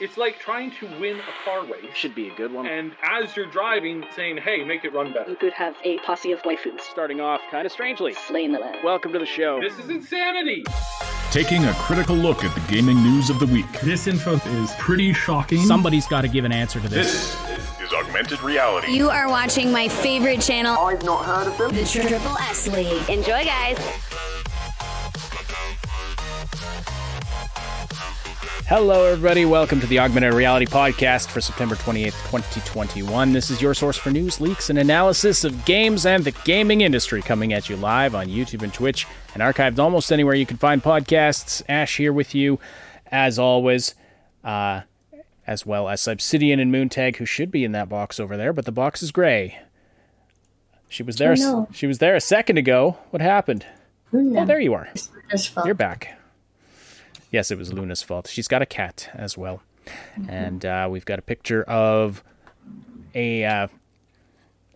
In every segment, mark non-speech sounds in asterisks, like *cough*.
It's like trying to win a car race. Should be a good one. And as you're driving, saying, hey, make it run better. You could have a posse of waifus Starting off kind of strangely. slaying the land. Welcome to the show. This is insanity. Taking a critical look at the gaming news of the week. This info is pretty shocking. Somebody's got to give an answer to this. This is Augmented Reality. You are watching my favorite channel, I've not heard of them. the Triple S League. Enjoy, guys. Hello, everybody. Welcome to the Augmented Reality Podcast for September 28th, 2021. This is your source for news, leaks, and analysis of games and the gaming industry coming at you live on YouTube and Twitch and archived almost anywhere you can find podcasts. Ash here with you, as always, uh, as well as Obsidian and Moontag, who should be in that box over there, but the box is gray. She was there. She was there a second ago. What happened? Oh, there you are. You're back. Yes, it was Luna's fault. She's got a cat as well, and uh, we've got a picture of a uh,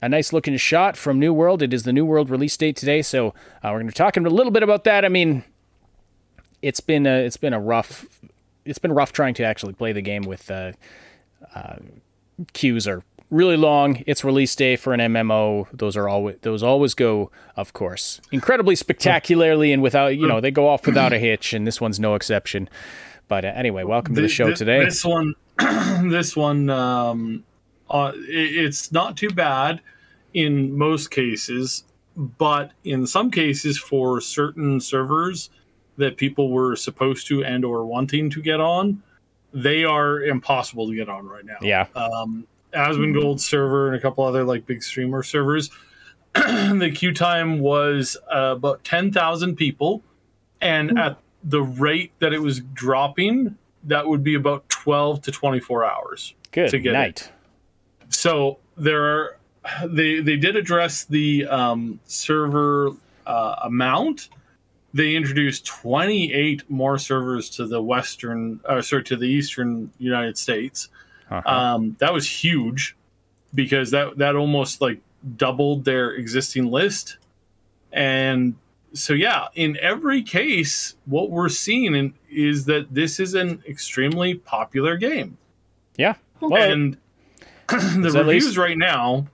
a nice looking shot from New World. It is the New World release date today, so uh, we're going to be talking a little bit about that. I mean, it's been a, it's been a rough it's been rough trying to actually play the game with uh, uh, queues are really long. Its release day for an MMO, those are always those always go, of course, incredibly spectacularly and without you know they go off without a hitch, and this one's no exception. But uh, anyway, welcome to the show today. This one, *clears throat* this one, um, uh, it- it's not too bad in most cases, but in some cases, for certain servers that people were supposed to and or wanting to get on, they are impossible to get on right now. Yeah, um, Asmongold server and a couple other like big streamer servers. *clears throat* the queue time was uh, about ten thousand people, and at the rate that it was dropping, that would be about twelve to twenty four hours. good to get it. So there are they they did address the um, server uh, amount. They introduced 28 more servers to the western, uh, sorry, to the eastern United States. Uh-huh. Um, that was huge because that that almost like doubled their existing list. And so yeah, in every case, what we're seeing in, is that this is an extremely popular game yeah, well, and *clears throat* the Is that at reviews least- right now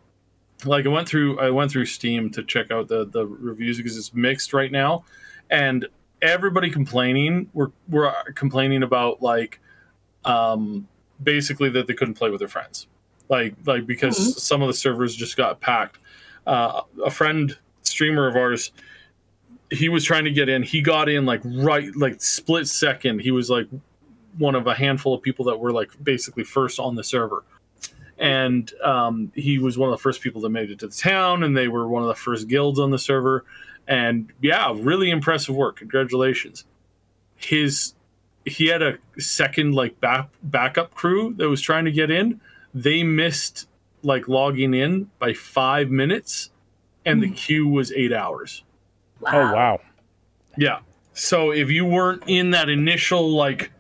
like i went through i went through steam to check out the the reviews because it's mixed right now and everybody complaining we're we're complaining about like um basically that they couldn't play with their friends. Like like because some of the servers just got packed. Uh a friend streamer of ours he was trying to get in. He got in like right like split second. He was like one of a handful of people that were like basically first on the server. And um, he was one of the first people that made it to the town and they were one of the first guilds on the server. And yeah really impressive work. Congratulations. His he had a second like back backup crew that was trying to get in. They missed like logging in by five minutes and the queue was eight hours. Oh wow, yeah. So if you weren't in that initial like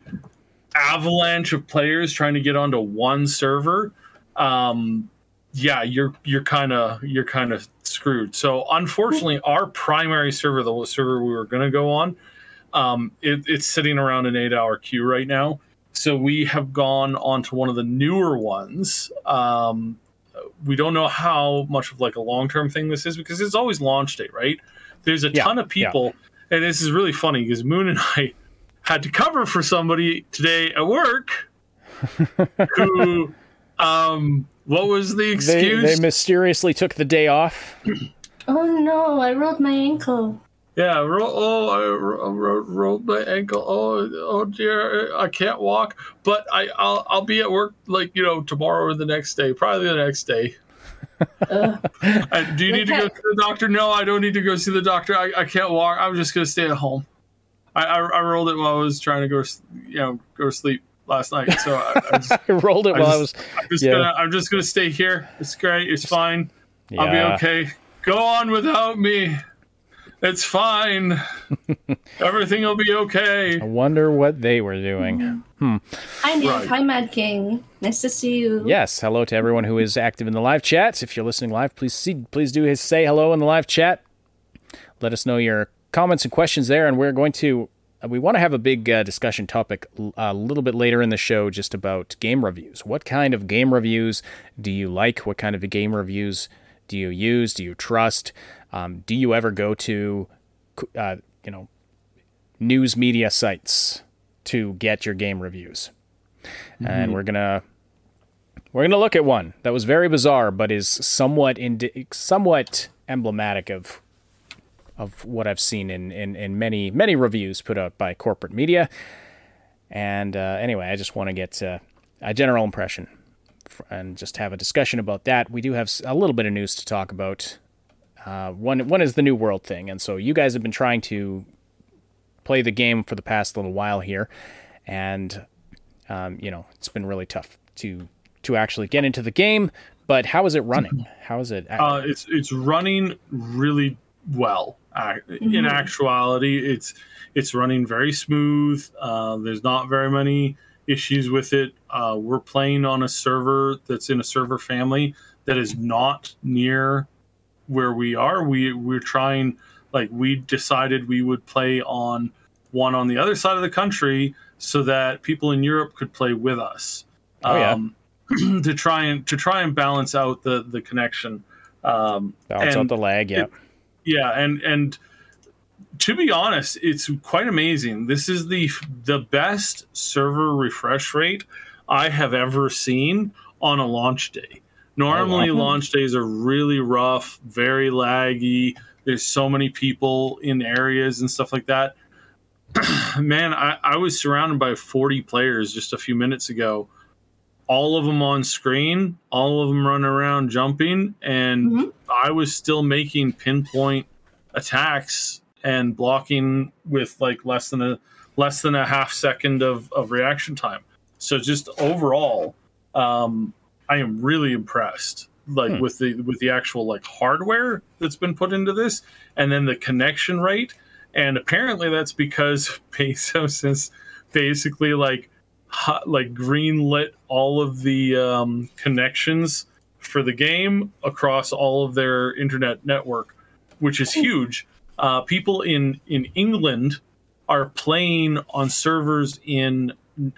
avalanche of players trying to get onto one server, um, yeah, you're you're kind of you're kind of screwed. So unfortunately, our primary server, the server we were going to go on, um, it, it's sitting around an eight-hour queue right now. So we have gone on to one of the newer ones. Um, we don't know how much of like a long-term thing this is because it's always launch date, right? There's a Yeah, ton of yeah. people, and this is really funny because Moon and I had to cover for somebody today at work *laughs* who, um, what was the they excuse? they mysteriously took the day off. Oh no, I rolled my ankle. Yeah, ro- oh, I ro- ro- rolled my ankle. Oh, oh dear, I can't walk. But I, I'll, I'll be at work like you know tomorrow or the next day, probably the next day. Uh, do you need to go see the doctor? No, I don't need to go see the doctor. I, I can't walk. I'm just gonna stay at home. I, I, I rolled it while I was trying to go, you know, go sleep last night. So I, I just, *laughs* I rolled it I while I just- was. I'm just Yeah. gonna, I'm just gonna stay here. It's great. It's fine. I'll be okay. Go on without me. It's fine. *laughs* Everything will be okay. I wonder what they were doing. Mm-hmm. Hmm. Hi Nick, Right. hi Mad King. Nice to see you. Yes, hello to everyone who is active in the live chat. If you're listening live, please see, please do his say hello in the live chat. Let us know your comments and questions there, and we're going to uh, we want to have a big uh, discussion topic uh, a little bit later in the show just about game reviews. What kind of game reviews do you like? What kind of game reviews do you use? Do you trust? Um, do you ever go to, uh, you know, news media sites to get your game reviews? And we're gonna we're gonna look at one that was very bizarre, but is somewhat indi- somewhat emblematic of of what I've seen in, in, in many many reviews put out by corporate media. And uh, anyway, I just want to get uh, a general impression and just have a discussion about that. We do have a little bit of news to talk about. Uh, one one is the New World thing, and so you guys have been trying to play the game for the past little while here, and um, you know it's been really tough to to actually get into the game. But how is it running? How is it? Uh, it's it's running really well. Uh, In actuality, it's it's running very smooth. Uh, there's not very many issues with it. Uh, we're playing on a server that's in a server family that is not near where we are. We we're trying like we decided we would play on one on the other side of the country so that people in Europe could play with us. Oh, yeah. Um, *clears throat* to try and to try and balance out the the connection. Um, balance out the lag. Yeah. yeah, and and to be honest, it's quite amazing. This is the the best server refresh rate I have ever seen on a launch day. Normally, launch days are really rough, very laggy. There's so many people in areas and stuff like that. *clears throat* Man, I, I was surrounded by 40 players just a few minutes ago. All of them on screen, all of them running around jumping, and Mhm. I was still making pinpoint attacks and blocking with like less than a less than a half second of, of reaction time. So just overall, um, I am really impressed like Hmm. with the with the actual like hardware that's been put into this and then the connection rate. And apparently that's because *laughs* Bezos has basically like hot, like greenlit all of the um, connections for the game across all of their internet network, which is huge. Uh, people in in England are playing on servers in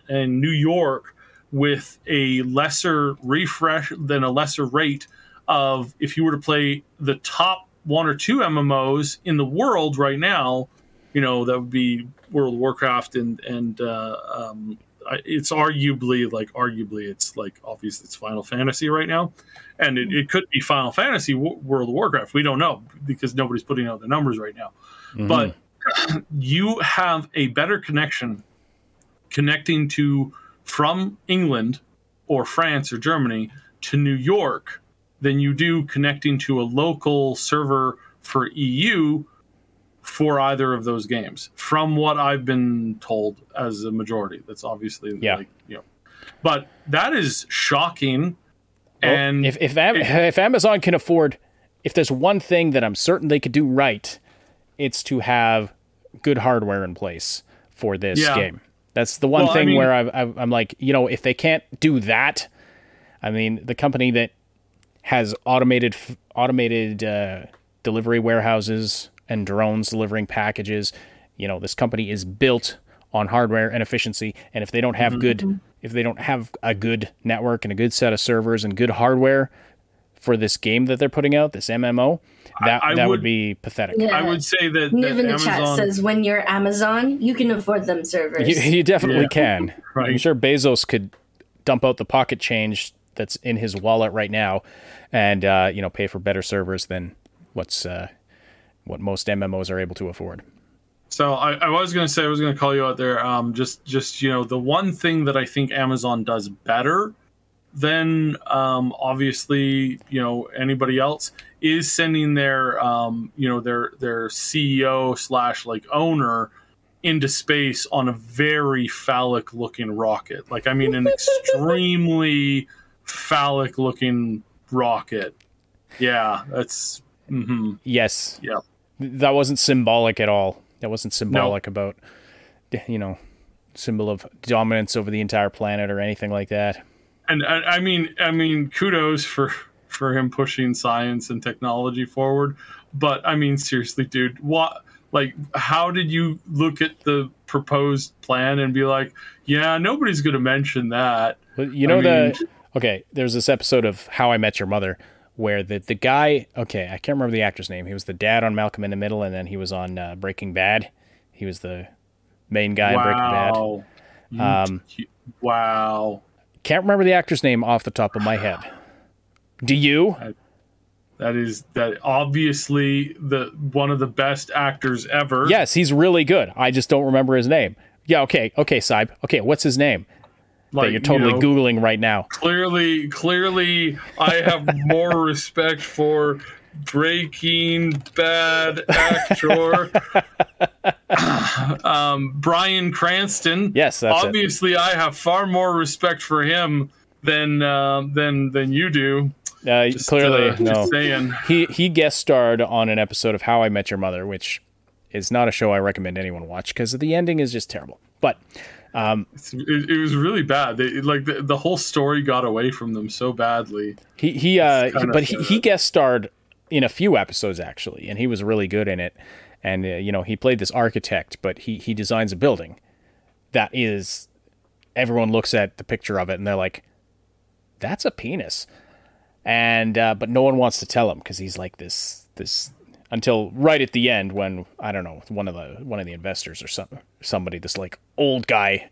in New York with a lesser refresh than a lesser rate of if you were to play the top one or two MMOs in the world right now, you know that would be World of Warcraft and and uh, um, it's arguably like arguably it's like obviously it's Final Fantasy right now, and it, it could be Final Fantasy W- World of Warcraft. We don't know because nobody's putting out the numbers right now, but you have a better connection connecting to from England or France or Germany to New York than you do connecting to a local server for EU for either of those games. From what I've been told as a majority, that's obviously Yeah. like you know, but that is shocking. Well, and if if, Am- if Amazon can afford, if there's one thing that I'm certain they could do right, it's to have good hardware in place for this Yeah. game. That's the one Well, I thing mean- where I've, I've, I'm like, you know, if they can't do that, I mean, the company that has automated automated uh, delivery warehouses and drones delivering packages, you know, this company is built on hardware and efficiency. And if they don't have good, if they don't have a good network and a good set of servers and good hardware for this game that they're putting out, this MMO, that I that would, would- be pathetic. Yeah. I would say that, Niv that in the chat says when you're Amazon, you can afford them servers. You, you definitely Yeah. can. *laughs* I'm Right. sure Bezos could dump out the pocket change that's in his wallet right now, and uh, you know pay for better servers than what's uh, what most MMOs are able to afford. So I, I was going to say I was going to call you out there. Um, just just you know the one thing that I think Amazon does better than um, obviously you know anybody else is sending their um, you know their their CEO slash like owner into space on a very phallic looking rocket. Like I mean an *laughs* extremely phallic looking rocket. Yeah, that's. mm-hmm. Yes, Yeah. that wasn't symbolic at all. That wasn't symbolic about you know symbol of dominance over the entire planet or anything like that. and I, I mean, I mean, kudos for for him pushing science and technology forward. But I mean, seriously, dude, what like how did you look at the proposed plan and be like, yeah, nobody's going to mention that. You know I mean- the okay. There's this episode of How I Met Your Mother where the the guy. Okay, I can't remember the actor's name. He was the dad on Malcolm in the Middle, and then he was on uh, Breaking Bad. He was the main guy in Breaking Bad. wow. Um, wow. Can't remember the actor's name off the top of my head. Do you? That is that obviously the one of the best actors ever. Yes, he's really good. I just don't remember his name. Yeah, okay, okay, Saib. Okay, what's his name? like that you're totally you know, googling right now. clearly clearly I have more *laughs* respect for Breaking Bad actor *laughs* um, Bryan Cranston. Yes, that's it. obviously I have far more respect for him than uh, than than you do. Uh, Just, clearly, uh, no. saying. He he guest starred on an episode of How I Met Your Mother, which is not a show I recommend anyone watch because the ending is just terrible. But It's- It, it was really bad. They, like the, the whole story got away from them so badly. he he uh he- but he, he guest starred in a few episodes actually, and he was really good in it. And uh, you know he played this architect, but he he designs a building that is everyone looks at the picture of it and they're like, that's a penis. And uh, but no one wants to tell him because he's like this this until right at the end when I don't know one of the one of the investors or some somebody this like old guy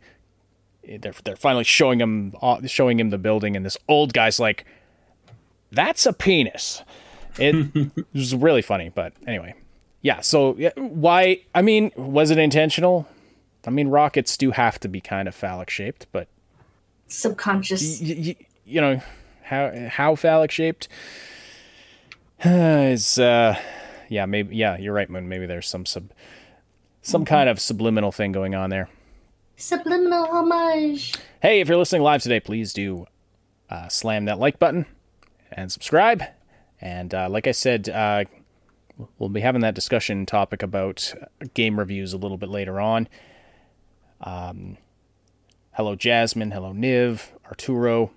they're they're finally showing him uh, showing him the building and this old guy's like that's a penis. It *laughs* was really funny, but anyway. Yeah, so yeah, why I mean, was it intentional? I mean, rockets do have to be kind of phallic shaped, but Subconscious. y- y- you know how how phallic shaped? *sighs* Is uh yeah maybe yeah you're right moon. Maybe there's some sub some kind of subliminal thing going on there. Subliminal homage. hey if you're listening live today please do uh, slam that like button and subscribe. And uh, like i said uh, we'll be having that discussion topic about game reviews a little bit later on. Um, hello jasmine. Hello niv. Arturo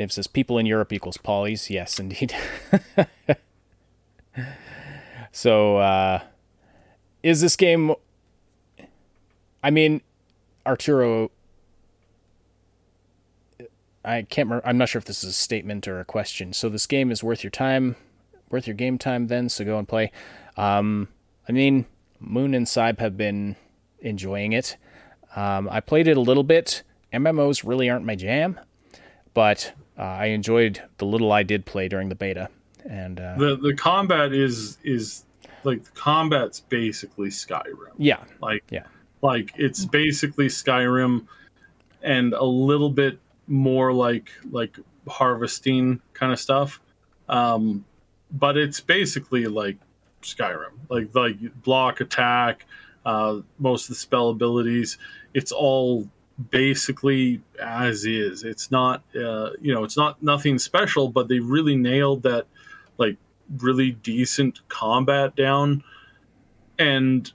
Niv says people in Europe equals polys. Yes, indeed. *laughs* so, uh, is this game? I mean, Arturo. I can't. Remember, I'm not sure if this is a statement or a question. So this game is worth your time, worth your game time. Then, so go and play. Um, I mean, Moon and Saib have been enjoying it. Um, I played it a little bit. MMOs really aren't my jam but uh, I enjoyed the little I did play during the beta. And uh, The the combat is is like the combat's basically Skyrim. yeah, Like yeah, like it's basically Skyrim and a little bit more like like harvesting kind of stuff. Um, but it's basically like Skyrim, like like block attack, uh, most of the spell abilities. It's all basically as is. It's not uh, you know it's not nothing special, but they really nailed that like really decent combat down, and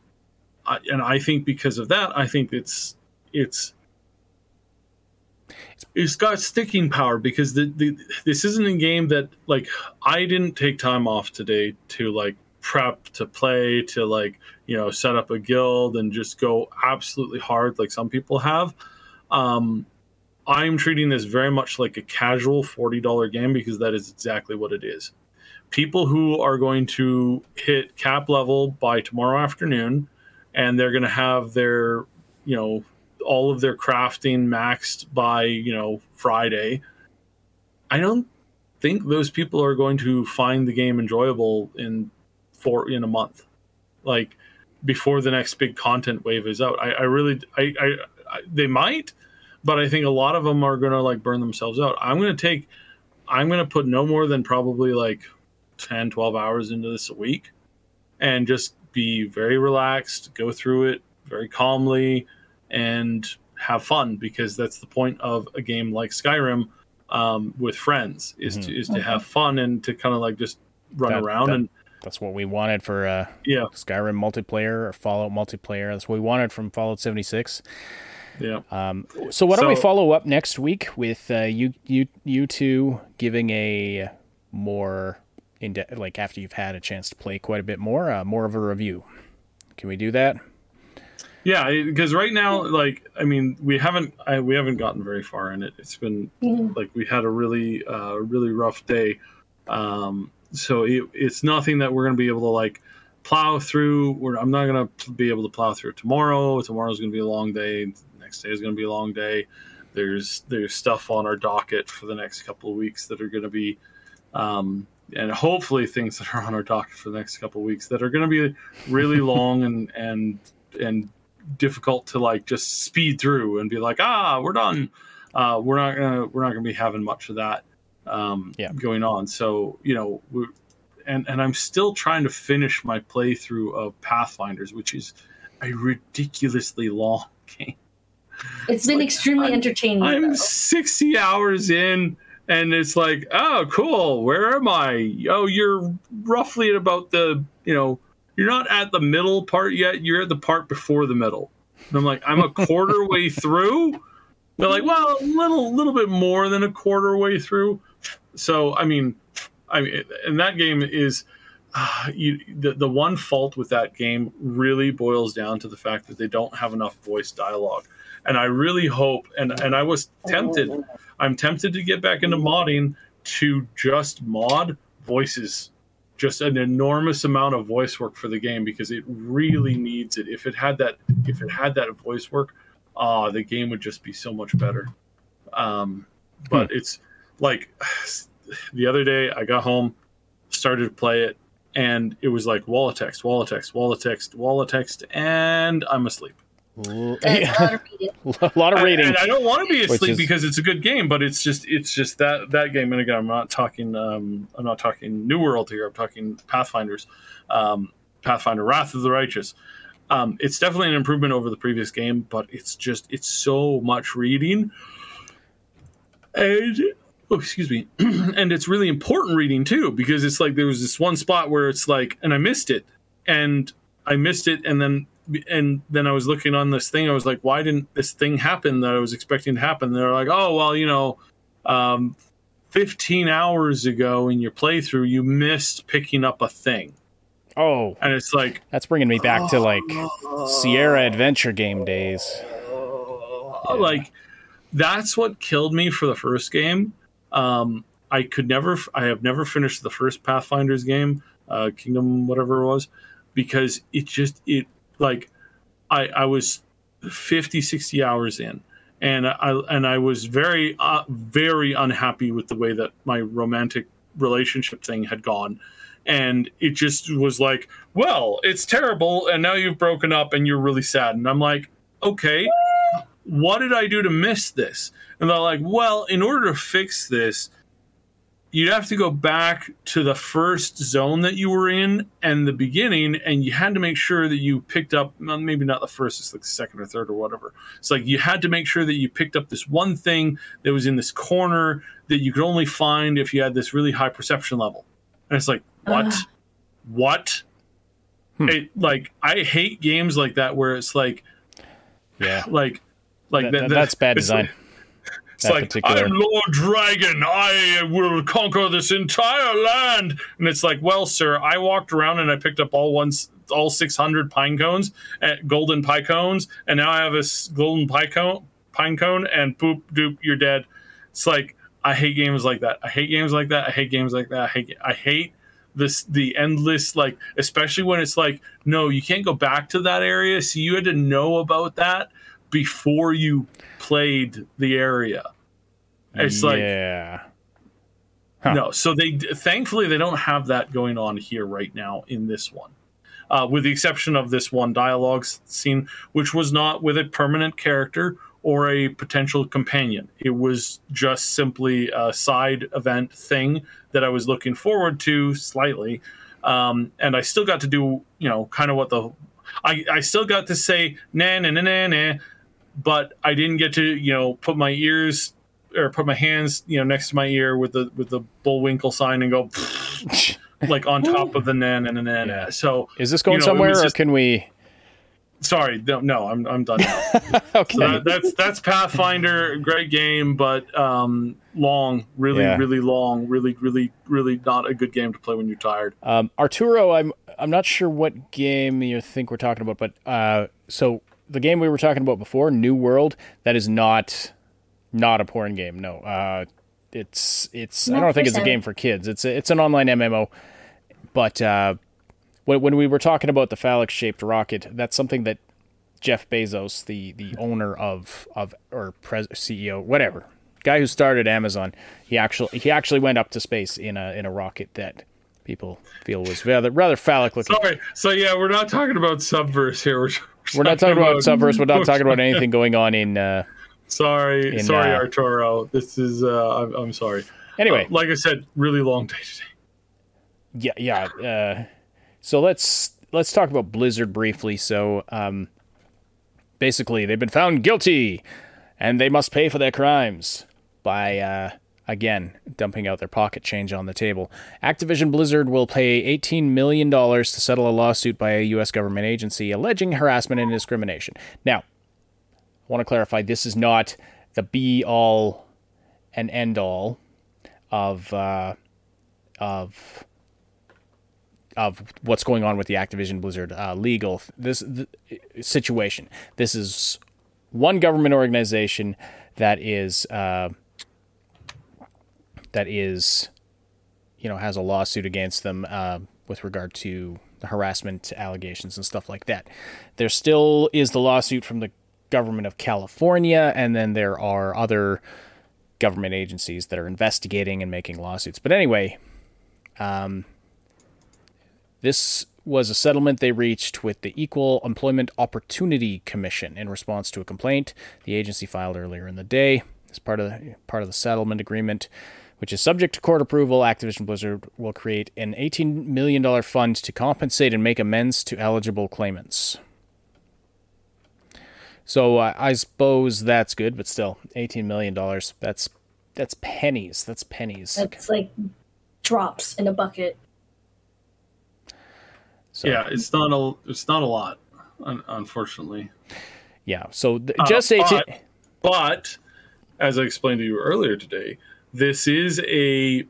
I, and I think because of that, I think it's it's it's got sticking power because the, the this isn't a game that like I didn't take time off today to like prep to play to like you know set up a guild and just go absolutely hard like some people have. Um, I'm treating this very much like a casual forty dollar game because that is exactly what it is. People who are going to hit cap level by tomorrow afternoon, and they're going to have their you know all of their crafting maxed by you know Friday. I don't think those people are going to find the game enjoyable in four in a month, like before the next big content wave is out. I, I really, I, I, I, they might, but I think a lot of them are going to like burn themselves out. I'm going to take, I'm going to put no more than probably like 10, 12 hours into this a week, and just be very relaxed, go through it very calmly and have fun because that's the point of a game like Skyrim um, with friends is to is to have fun and to kind of like just run That- around that- and that's what we wanted for uh, yeah Skyrim multiplayer or Fallout multiplayer. That's what we wanted from Fallout 76. Yeah So why don't we follow up next week with uh, you you you two giving a more in de- like after you've had a chance to play quite a bit more, uh, more of a review. Can we do that? Yeah, because right now, like, I mean, we haven't I, we haven't gotten very far in it. It's been like we had a really uh, really rough day, um, so it, it's nothing that we're going to be able to like plow through. We're, I'm not going to be able to plow through tomorrow. Tomorrow's going to be a long day. Next day is going to be a long day. There's there's stuff on our docket for the next couple of weeks that are going to be, um, and hopefully things that are on our docket for the next couple of weeks that are going to be really *laughs* long and and and difficult to like just speed through and be like ah we're done. Uh, we're not gonna we're not gonna be having much of that um, Yeah. going on. So you know we and and I'm still trying to finish my playthrough of Pathfinders, which is a ridiculously long *laughs* game. It's been extremely entertaining. I'm though. 60 hours in, and it's like, oh, cool. Where am I? Oh, you're roughly at about the, you know, you're not at the middle part yet. You're at the part before the middle. And I'm like, I'm a quarter *laughs* way through. They're like, well, a little, little bit more than a quarter way through. So, I mean, I mean, and that game is. Uh, you, the, the one fault with that game really boils down to the fact that they don't have enough voice dialogue and I really hope and and I was tempted. I'm tempted to get back into modding to just mod voices, just an enormous amount of voice work for the game because it really needs it. If it had that, if it had that voice work, ah, the game would just be so much better. Um, but it's like *sighs* the other day I got home, started to play it, and it was like wall of text, wall of text, wall of text, wall of text, and I'm asleep. That's how to read it. a lot of And- reading. And I don't want to be asleep is- because it's a good game, but it's just it's just that that game. And again, I'm not talking um, I'm not talking New World here. I'm talking Pathfinders, um, Pathfinder Wrath of the Righteous. Um, it's definitely an improvement over the previous game, but it's just it's so much reading, and oh, excuse me, *clears throat* and it's really important reading too because it's like there was this one spot where it's like, and I missed it, and I missed it, and then and then I was looking on this thing. I was like, why didn't this thing happen that I was expecting to happen? They're like, oh well, you know, um, 15 hours ago in your playthrough, you missed picking up a thing, oh, and it's like, that's bringing me back to like Sierra Adventure game days. like that's what killed me for the first game. Um, I could never, I have never finished the first Pathfinder's game, uh, Kingdom, whatever it was, because it just, it like, I, I was 50, 60 hours in. And I and I was very uh, very unhappy with the way that my romantic relationship thing had gone, and it just was like, well, it's terrible, and now you've broken up, and you're really sad, and I'm like, okay, what did I do to miss this? And they're like, well, in order to fix this, you'd have to go back to the first zone that you were in and the beginning, and you had to make sure that you picked up well, maybe not the first, it's like the second or third or whatever. It's like you had to make sure that you picked up this one thing that was in this corner that you could only find if you had this really high perception level. And it's like, what? What? Hmm. It like I hate games like that where it's like Yeah, *sighs* like like That- that- that- that- that's bad design. like- it's like particular- I'm Lord Dragon. I will conquer this entire land, and it's like, well, sir, I walked around and I picked up all ones, all 600 pine cones, uh, golden pine cones, and now I have a golden pine cone, pine cone, and poop, doop, you're dead. It's like I hate games like that. I hate games like that. I hate games like that. I hate. I hate this the endless like, especially when it's like, no, you can't go back to that area. So you had to know about that before you played the area. It's like yeah. Huh. no, so they thankfully they don't have that going on here right now in this one, uh, with the exception of this one dialogue scene, which was not with a permanent character or a potential companion. It was just simply a side event thing that I was looking forward to slightly, um, and I still got to do you know kind of what the I, I still got to say na na na na na, but I didn't get to you know put my ears or put my hands you know next to my ear with the with the bullwinkle sign and go *laughs* like on top of the nan and na nan. na. So Is this going You know, somewhere, was or just- can we Sorry, no, no, I'm I'm done *laughs* now. okay. So that, that's that's Pathfinder, great game, but um, long, really, Yeah. really long, really, really, really not a good game to play when you're tired. Um, Arturo, I'm I'm not sure what game you think we're talking about, but uh, so the game we were talking about before, New World, that is not not a porn game. No, uh, it's it's. I don't think it's a game for kids. It's a, it's an online MMO, but uh, when when we were talking about the phallic shaped rocket, that's something that Jeff Bezos, the the owner of of or pres- CEO, whatever guy who started Amazon, he actually he actually went up to space in a in a rocket that people feel was rather rather phallic looking. Sorry, so yeah, we're not talking about Subverse here. We're, We're not talking about Subverse. We're not talking about *laughs* anything going on in. Uh, Sorry, in, sorry, uh, Arturo. This is. Uh, I'm, I'm sorry. anyway, Uh, like I said, really long day today. yeah, yeah. Uh, so let's let's talk about Blizzard briefly. So, um, basically, they've been found guilty, and they must pay for their crimes by uh, again dumping out their pocket change on the table. Activision Blizzard will pay eighteen million dollars to settle a lawsuit by a U.S. government agency alleging harassment and discrimination. Now, I want to clarify: this is not the be all and end all of uh, of of what's going on with the Activision Blizzard uh, legal this th- situation. This is one government organization that is uh, that is you know has a lawsuit against them uh, with regard to the harassment allegations and stuff like that. There still is the lawsuit from the government of California, and then there are other government agencies that are investigating and making lawsuits. But anyway, this was a settlement they reached with the Equal Employment Opportunity Commission in response to a complaint the agency filed earlier in the day. As part of the, part of the settlement agreement, which is subject to court approval, Activision Blizzard will create an $18 million fund to compensate and make amends to eligible claimants. So uh, I suppose that's good, but still, $18 million. That's that's pennies. That's pennies. That's like drops in a bucket. So, Yeah, it's not a. It's not a lot, un- unfortunately. yeah. So th- Uh, just 18. but- But as I explained to you earlier today, this is a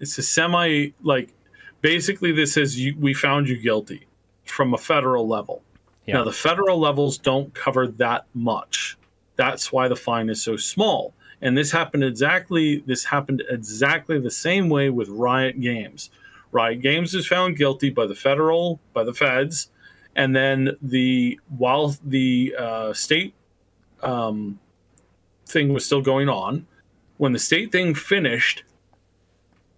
it's a semi like basically this says you, we found you guilty from a federal level. Yeah. Now the federal levels don't cover that much. That's why the fine is so small. And this happened exactly this happened exactly the same way with Riot Games. Riot Games is found guilty by the federal by the feds, and then the while the uh, state um, thing was still going on, when the state thing finished,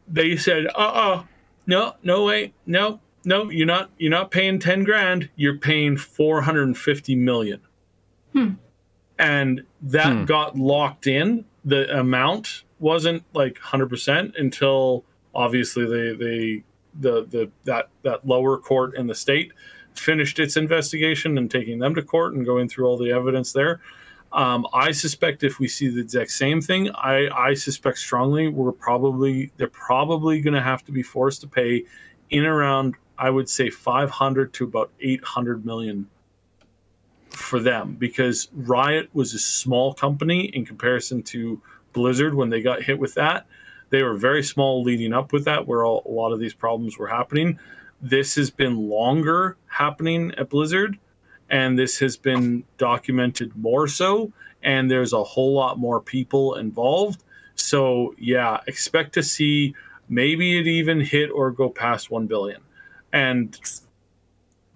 they said, "Uh, uh no, no way, no, no, you're not, you're not paying ten grand. You're paying four hundred and fifty million. And that got locked in. The amount wasn't like hundred percent until obviously they they the the that that lower court in the state finished its investigation and taking them to court and going through all the evidence there. Um, I suspect if we see the exact same thing, I, I suspect strongly we're probably they're probably going to have to be forced to pay in around I would say 500 to about 800 million for them because Riot was a small company in comparison to Blizzard when they got hit with that. They were very small leading up with that, where all, a lot of these problems were happening. This has been longer happening at Blizzard, and this has been documented more so. And there's a whole lot more people involved. So, yeah, expect to see maybe it even hit or go past 1 billion. And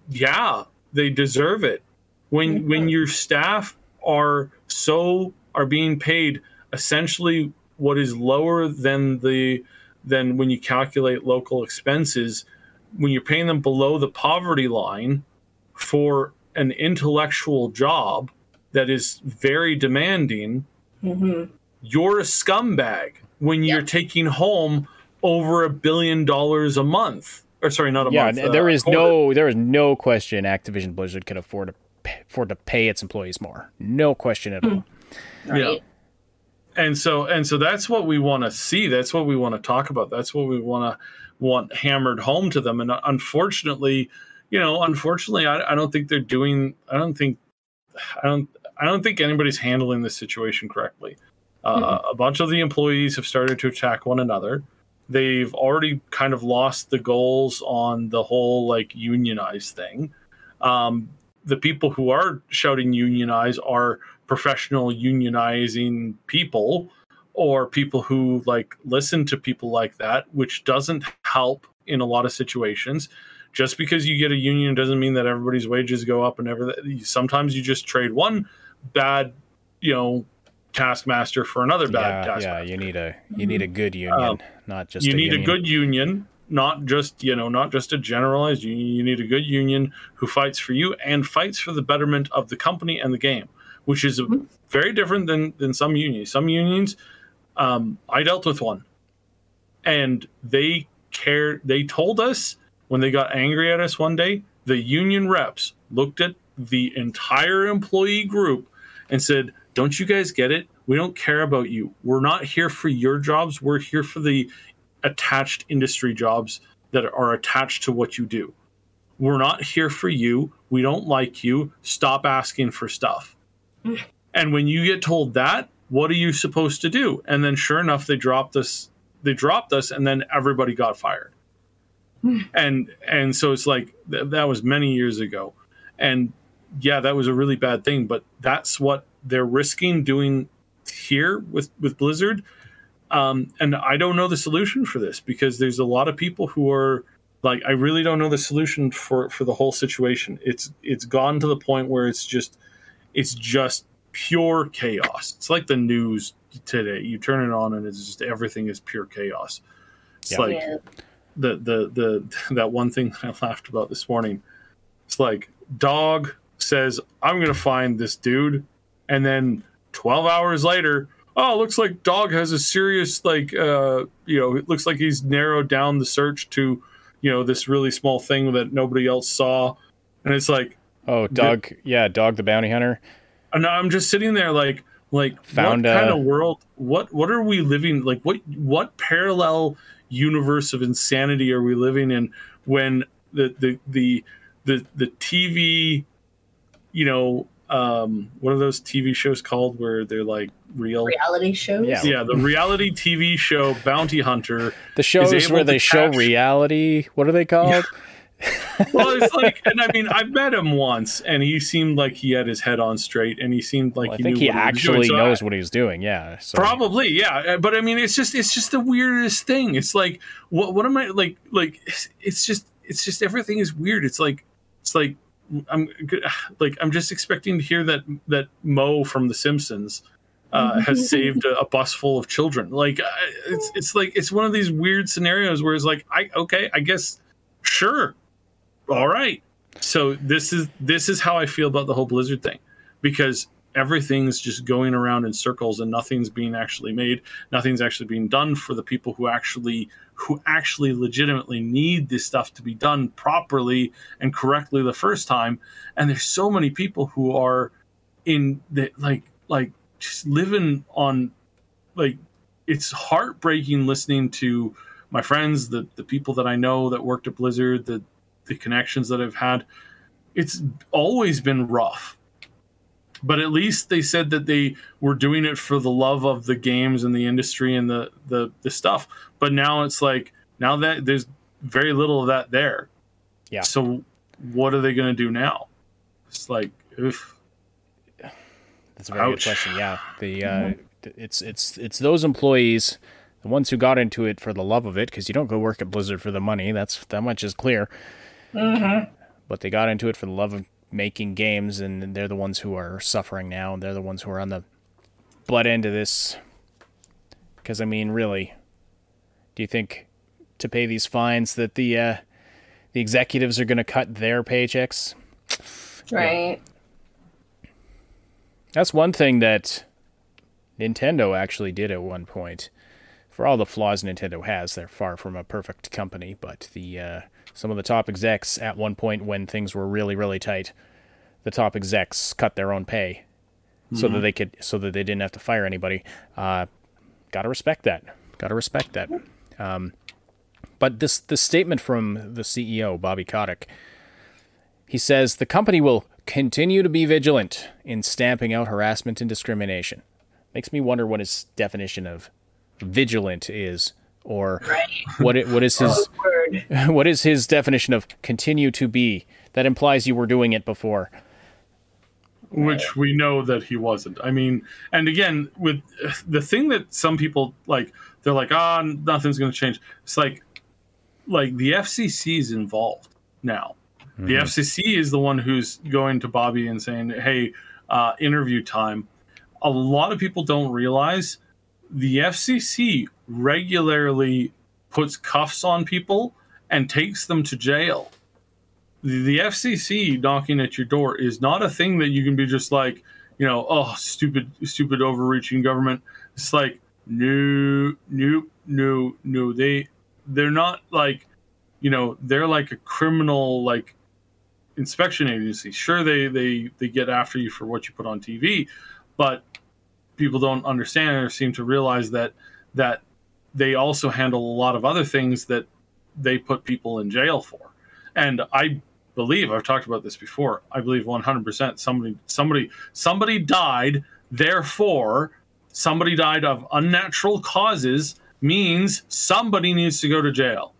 yeah, they deserve it. When when your staff are so are being paid essentially what is lower than the than when you calculate local expenses, when you're paying them below the poverty line for an intellectual job that is very demanding, mm-hmm. you're a scumbag when you're taking home over a billion dollars a month. Or sorry, not a yeah, month. and there uh, is quarter. no there is no question Activision Blizzard can afford to pay, afford to pay its employees more. No question at hmm. all. Yeah. And so and so that's what we want to see. That's what we want to talk about. That's what we want to want hammered home to them. And uh, unfortunately, you know, unfortunately, I, I don't think they're doing. I don't think. I don't. I don't think anybody's handling this situation correctly. Uh, A bunch of the employees have started to attack one another. They've already kind of lost the goals on the whole like unionized thing. Um, the people who are shouting unionize are professional unionizing people or people who like listen to people like that, which doesn't help in a lot of situations. Just because you get a union doesn't mean that everybody's wages go up and everything. Sometimes you just trade one bad, you know, taskmaster for another bad yeah, taskmaster. yeah. You need a you need a good union, Um, not just you a need union. a good union not just you know not just a generalized union you need a good union who fights for you and fights for the betterment of the company and the game which is very different than than some unions some unions um, i dealt with one and they care they told us when they got angry at us one day the union reps looked at the entire employee group and said don't you guys get it we don't care about you we're not here for your jobs we're here for the attached industry jobs that are attached to what you do. We're not here for you. We don't like you. Stop asking for stuff. and when you get told that, what are you supposed to do? And then sure enough, they dropped us. They dropped us, and then everybody got fired. And and so it's like th- that was many years ago, and yeah, that was a really bad thing. But that's what they're risking doing here with with Blizzard um, and I don't know the solution for this because there's a lot of people who are like, I really don't know the solution for for the whole situation. It's it's gone to the point where it's just it's just pure chaos. It's like the news today. You turn it on and it's just everything is pure chaos. It's Yeah. like Yeah. The the the *laughs* that one thing that I laughed about this morning. It's like dog says, "I'm going to find this dude," and then 12 hours later, oh, looks like dog has a serious like uh, you know, it looks like he's narrowed down the search to you know this really small thing that nobody else saw, and it's like, Oh, dog. Yeah, dog the bounty hunter. and I'm just sitting there like like Found, what kind uh, of world what what are we living like what what parallel universe of insanity are we living in when the the the the, the TV you know um what are those TV shows called where they're like real Reality shows. Yeah. yeah the reality TV show Bounty Hunter The shows able where to they show catch- reality. What are they called? Well it's like and I mean I've met him once and he seemed like he had his head on straight and he seemed like Well, I he think knew he what was actually doing. So I- knows what he's doing. Yeah. So. Probably, yeah. Uh, But I mean, it's just it's just the weirdest thing. It's like what what am I like like? it's- It's just it's just everything is weird. It's like it's like I'm g- *sighs* like I'm just expecting to hear that that Moe from The Simpsons uh, *laughs* has saved a, a bus full of children. Like uh, it's it's like it's one of these weird scenarios where it's like I okay I guess sure all right. So this is this is how I feel about the whole Blizzard thing because everything's just going around in circles and nothing's being actually made nothing's actually being done for the people who actually who actually legitimately need this stuff to be done properly and correctly the first time and there's so many people who are in the like like just living on like it's heartbreaking listening to my friends the the people that I know that worked at Blizzard the the connections that I've had it's always been rough but at least they said that they were doing it for the love of the games and the industry and the the, the stuff but now it's like now that there's very little of that there Yeah. so what are they going to do now it's like oof. That's a very Ouch. good question. Yeah, the uh, it's it's it's those employees, the ones who got into it for the love of it, because you don't go work at Blizzard for the money. That's that much is clear. But they got into it for the love of making games, and they're the ones who are suffering now. And they're the ones who are on the butt end of this. Because I mean, really, do you think to pay these fines that the uh, the executives are going to cut their paychecks? Right. That's one thing that Nintendo actually did at one point. For all the flaws Nintendo has, they're far from a perfect company. But the uh, some of the top execs at one point, when things were really really tight, the top execs cut their own pay so that they could so that they didn't have to fire anybody. Uh, gotta respect that. Gotta respect that. Um, but this this statement from the CEO Bobby Kotick he says the company will continue to be vigilant in stamping out harassment and discrimination. Makes me wonder what his definition of vigilant is, or what it, what is his Word. *laughs* what is his definition of continue to be? That implies you were doing it before. which we know that he wasn't. I mean, and again, with the thing that some people like, they're like, ah, nothing's going to change. It's like, like the FCC is involved now. The FCC is the one who's going to Bobby and saying, "Hey, uh, interview time." A lot of people don't realize the FCC regularly puts cuffs on people and takes them to jail the, the FCC knocking at your door is not a thing that you can be just like, you know, oh, stupid, stupid, overreaching government. It's like, no, no, no, no. They, they're not like, you know, they're like a criminal like inspection agency. Sure, they they they get after you for what you put on TV, but people don't understand or seem to realize that that they also handle a lot of other things that they put people in jail for. And I believe I've talked about this before. I believe 100% somebody somebody somebody died. Therefore, somebody died of unnatural causes means somebody needs to go to jail.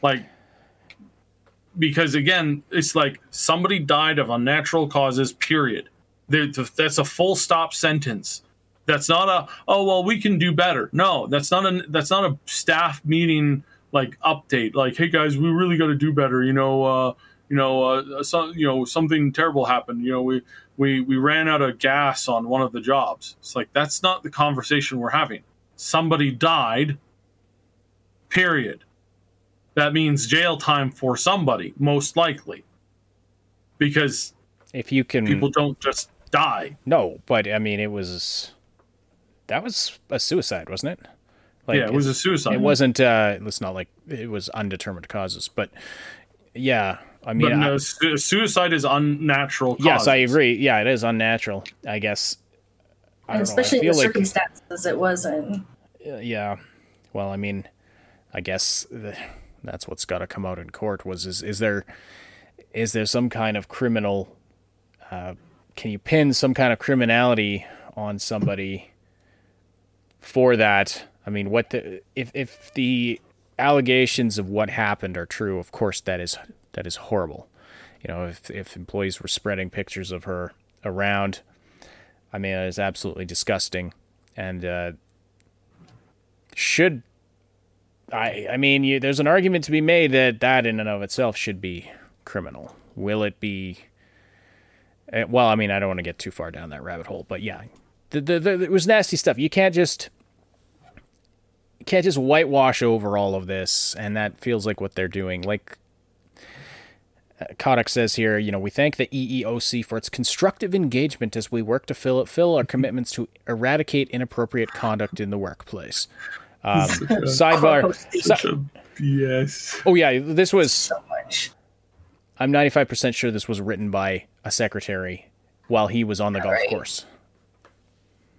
Like because again, it's like somebody died of unnatural causes. Period. That's a full stop sentence. That's not a oh well we can do better. No, that's not a that's not a staff meeting like update. Like hey guys, we really got to do better. You know, uh, you know, uh, so, you know something terrible happened. You know, we we we ran out of gas on one of the jobs. It's like that's not the conversation we're having. Somebody died. Period. That means jail time for somebody, most likely, because If you can, people don't just die. no, but I mean, it was that was a suicide, wasn't it? Like, yeah, it was a suicide. It wasn't. Uh, it's not like it was undetermined causes, but yeah, I mean, But no, I- su- suicide is unnatural. yes, I agree. Yeah, it is unnatural. I guess. I And don't know, I especially the like- circumstances it was in. Uh, yeah. Well, I mean, I guess the, that's what's got to come out in court. Was is is there is there some kind of criminal? Uh, can you pin some kind of criminality on somebody for that? I mean, what the if if the allegations of what happened are true? Of course, that is that is horrible. You know, if if employees were spreading pictures of her around, I mean, it is absolutely disgusting, and. Uh, should I I mean you, there's an argument to be made that that in and of itself should be criminal. Will it be eh, well, I mean, I don't want to get too far down that rabbit hole, but yeah. The, the, the, it was nasty stuff. You can't just you can't just whitewash over all of this and that feels like what they're doing. Like uh, Kotick says here, you know, we thank the EEOC for its constructive engagement as we work to fill, fill our commitments to eradicate inappropriate conduct in the workplace. Um, sidebar. *laughs* si- Such a BS. *laughs* oh yeah, this was. So much. I'm 95% sure this was written by a secretary while he was on the golf Right. course.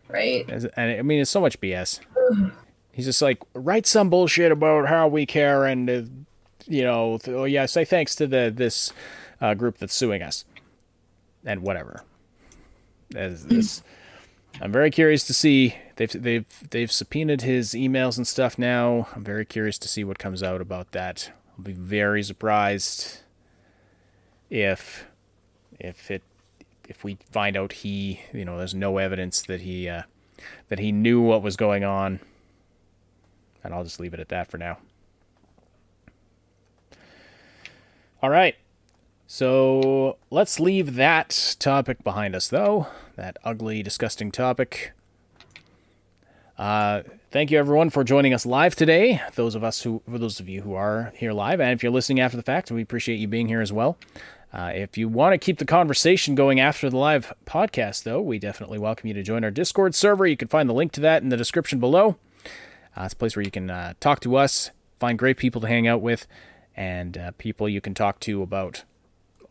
Right? And I mean, it's so much BS. He's just like, write some bullshit about how we care and, uh, you know, th- oh yeah, say thanks to the this uh, group that's suing us, and whatever. As *clears throat* this, I'm very curious to see. They've they've they've subpoenaed his emails and stuff now. I'm very curious to see what comes out about that. I'll be very surprised if if it if we find out he you know there's no evidence that he uh, that he knew what was going on and I'll just leave it at that for now. All right. So let's leave that topic behind us, though. That ugly, disgusting topic. Uh, thank you, everyone, for joining us live today. Those of us who, for those of you who are here live, and if you're listening after the fact, we appreciate you being here as well. Uh, if you want to keep the conversation going after the live podcast, though, we definitely welcome you to join our Discord server. You can find the link to that in the description below. Uh, it's a place where you can uh, talk to us, find great people to hang out with, and uh, people you can talk to about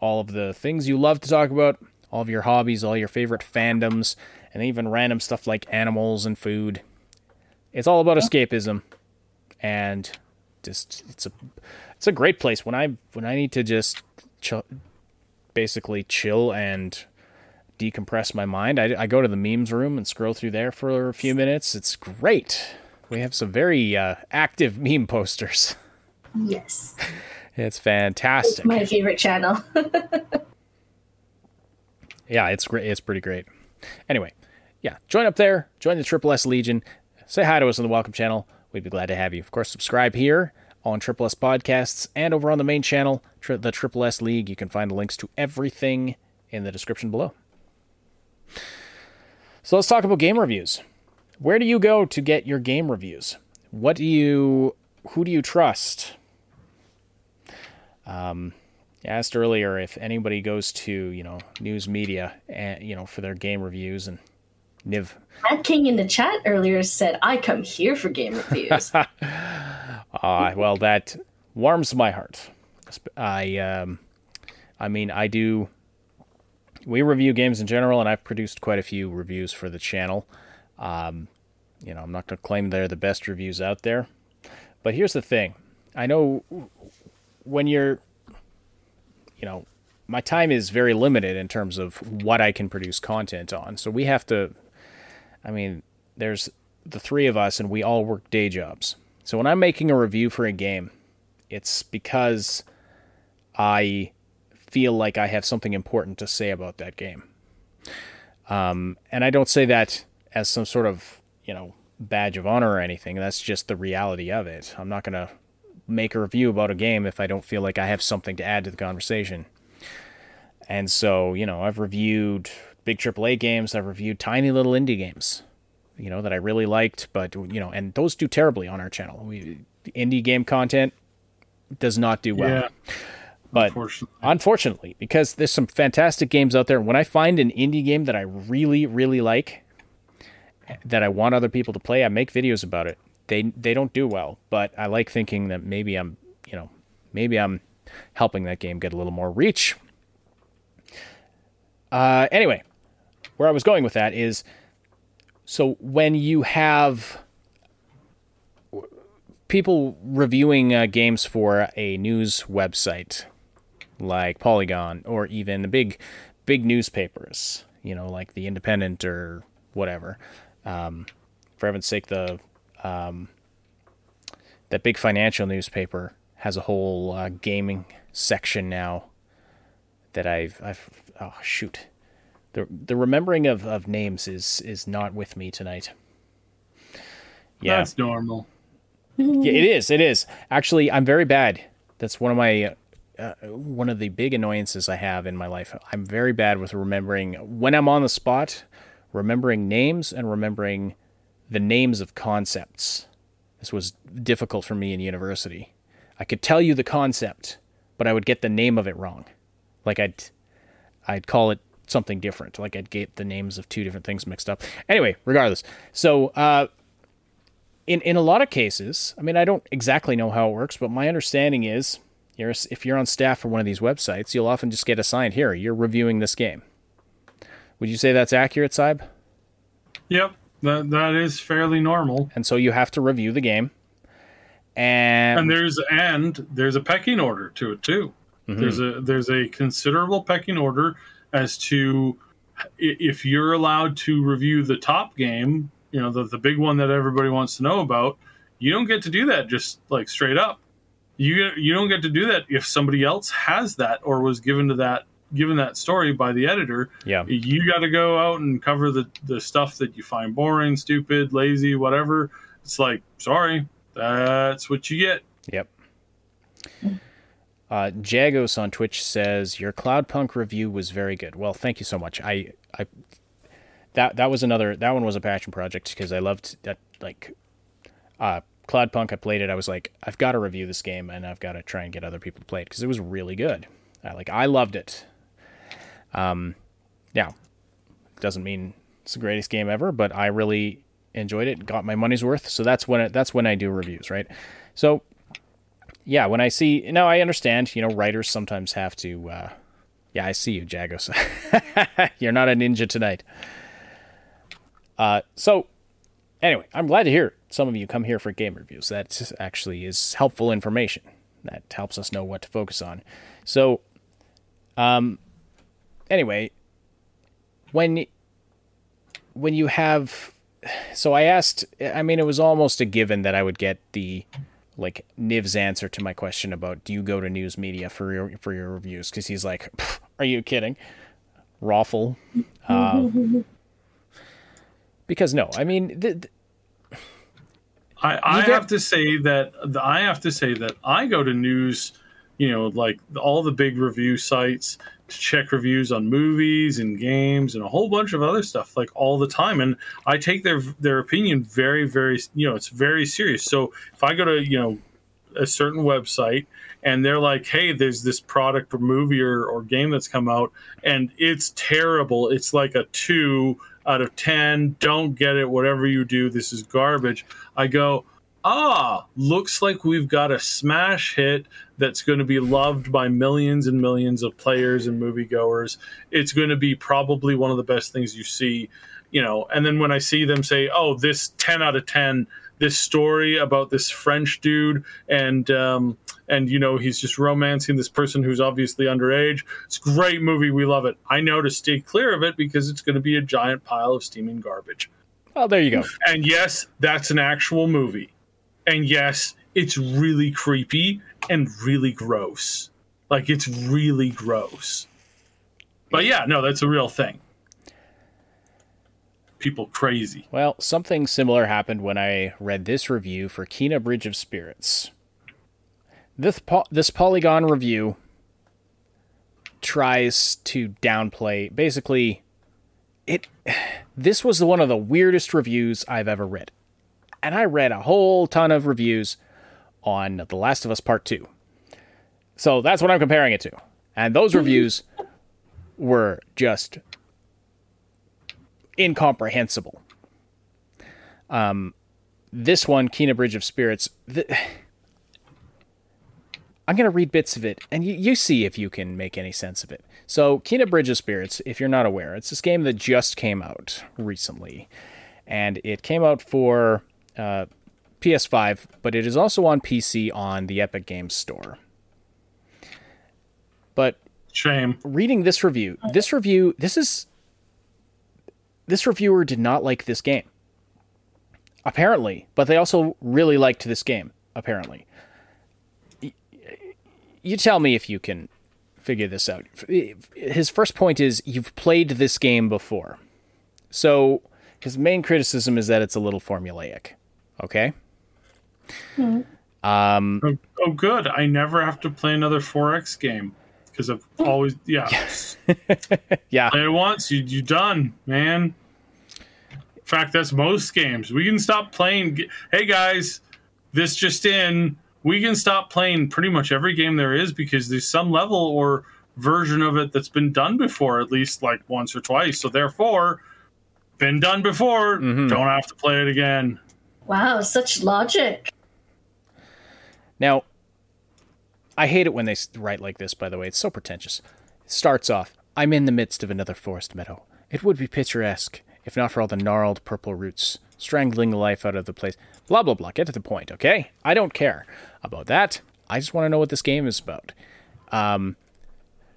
all of the things you love to talk about, all of your hobbies, all your favorite fandoms, and even random stuff like animals and food. It's all about escapism, and just it's a it's a great place when I when I need to just basically chill and decompress my mind. I, I go to the memes room and scroll through there for a few minutes. It's great. We have some very uh, active meme posters. Yes. It's fantastic. It's my favorite channel. *laughs* yeah, it's great. It's pretty great. Anyway, yeah, join up there. Join the Triple S Legion. Say hi to us on the Welcome channel. We'd be glad to have you. Of course, subscribe here on Triple S Podcasts and over on the main channel, tri- the Triple S League. You can find links to everything in the description below. So let's talk about game reviews. Where do you go to get your game reviews? What do you who do you trust? Um, I asked earlier if anybody goes to you know news media and you know for their game reviews and Niv. Matt King in the chat earlier said, "I come here for game reviews." *laughs* Ah, well, that warms my heart. I um, I mean, I do. We review games in general, and I've produced quite a few reviews for the channel. Um, you know, I'm not going to claim they're the best reviews out there, but here's the thing: I know when you're, you know, my time is very limited in terms of what I can produce content on. So we have to, I mean, there's the three of us and we all work day jobs. So when I'm making a review for a game, it's because I feel like I have something important to say about that game. Um, and I don't say that as some sort of, you know, badge of honor or anything. That's just the reality of it. I'm not going to make a review about a game if I don't feel like I have something to add to the conversation. And so, you know, I've reviewed big AAA games, I've reviewed tiny little indie games, you know, that I really liked, but, you know, and those do terribly on our channel. We, indie game content does not do well. Yeah. But Unfortunately. unfortunately, because there's some fantastic games out there, when I find an indie game that I really, really like, that I want other people to play, I make videos about it. They they don't do well, but I like thinking that maybe I'm, you know, maybe I'm helping that game get a little more reach. Uh, anyway, where I was going with that is, so when you have people reviewing uh, games for a news website like Polygon or even the big big newspapers, you know, like the Independent or whatever. Um, for heaven's sake, the um, that big financial newspaper has a whole uh, gaming section now. That I've I've oh shoot, the the remembering of, of names is is not with me tonight. Yeah, That's normal. yeah, it is. It is. Actually, I'm very bad. That's one of my uh, one of the big annoyances I have in my life. I'm very bad with remembering when I'm on the spot, remembering names and remembering the names of concepts. This was difficult for me in university. I could tell you the concept, but I would get the name of it wrong. Like I'd I'd call it something different. Like I'd get the names of two different things mixed up. Anyway, regardless. So uh, in in a lot of cases, I mean, I don't exactly know how it works, but my understanding is, you're if you're on staff for one of these websites, you'll often just get assigned here. You're reviewing this game. Would you say that's accurate, Saib? Yep. That that is fairly normal. And so you have to review the game, and, And there's and there's a pecking order to it too. Mm-hmm. There's a there's a considerable pecking order as to if you're allowed to review the top game, you know, the the big one that everybody wants to know about. You don't get to do that just like straight up. You you don't get to do that if somebody else has that or was given to that given that story by the editor. yeah, You got to go out and cover the the stuff that you find boring, stupid, lazy, whatever. It's like, sorry, that's what you get. Yep. Uh, Jagos on Twitch says your Cloudpunk review was very good. Well, thank you so much. I, I, that that was another that one was a passion project because I loved that like, uh, Cloudpunk. I played it. I was like, I've got to review this game and I've got to try and get other people to play it because it was really good. I, like I loved it. Um, yeah, doesn't mean it's the greatest game ever, but I really enjoyed it. Got my money's worth. So that's when it, that's when I do reviews, right? So yeah, when I see now, I understand. You know, writers sometimes have to. Uh, yeah, I see you, Jagos. *laughs* You're not a ninja tonight. Uh, so anyway, I'm glad to hear some of you come here for game reviews. That actually is helpful information. That helps us know what to focus on. So, um, anyway, when when you have so I asked I mean it was almost a given that I would get the like Niv's answer to my question about do you go to news media for your for your reviews because he's like are you kidding Raffle um, because no I mean th- th- I, I get- have to say that I have to say that I go to news, you know, like all the big review sites to check reviews on movies and games and a whole bunch of other stuff like all the time, and I take their their opinion very very you know it's very serious. So if I go to you know a certain website and they're like, hey, there's this product or movie or, or game that's come out and it's terrible. It's like a two out of 10. Don't get it. Whatever you do, this is garbage. I go, ah, looks like we've got a smash hit that's going to be loved by millions and millions of players and moviegoers. It's going to be probably one of the best things you see, you know. And then when I see them say, oh, this 10 out of 10, this story about this French dude and um, and you know he's just romancing this person who's obviously underage. It's a great movie. We love it. I know to stay clear of it because it's going to be a giant pile of steaming garbage. well there you go And yes, that's an actual movie. And yes, it's really creepy and really gross. Like it's really gross. But yeah, no, that's a real thing. People crazy. Well, something similar happened when I read this review for Kena Bridge of Spirits. This po- this Polygon review tries to downplay basically it *sighs* this was one of the weirdest reviews I've ever read. And I read a whole ton of reviews on The Last of Us Part 2. So that's what I'm comparing it to. And those *laughs* reviews were just incomprehensible. Um, this one, Kena Bridge of Spirits, th- I'm going to read bits of it, and you, you see if you can make any sense of it. So, Kena Bridge of Spirits, if you're not aware, it's this game that just came out recently, and it came out for uh, PS5, but it is also on PC on the Epic Games Store. But Shame. reading this review, this review, this is this reviewer did not like this game. Apparently, but they also really liked this game, apparently. Y- You tell me if you can figure this out. His first point is you've played this game before. So, his main criticism is that it's a little formulaic. Okay? Hmm. Oh, oh, good. I never have to play another 4X game because I've always, yeah. *laughs* Yeah. Play it once, you you done, man. In fact, that's most games. We can stop playing. Hey guys, this just in. We can stop playing pretty much every game there is because there's some level or version of it that's been done before, at least like once or twice. So therefore, been done before. Mm-hmm. Don't have to play it again. Wow, such logic. Now, I hate it when they write like this, by the way. It's so pretentious. It starts off I'm in the midst of another forest meadow. It would be picturesque, if not for all the gnarled purple roots strangling life out of the place. Blah, blah, blah. Get to the point, okay? I don't care about that. I just want to know what this game is about. Um,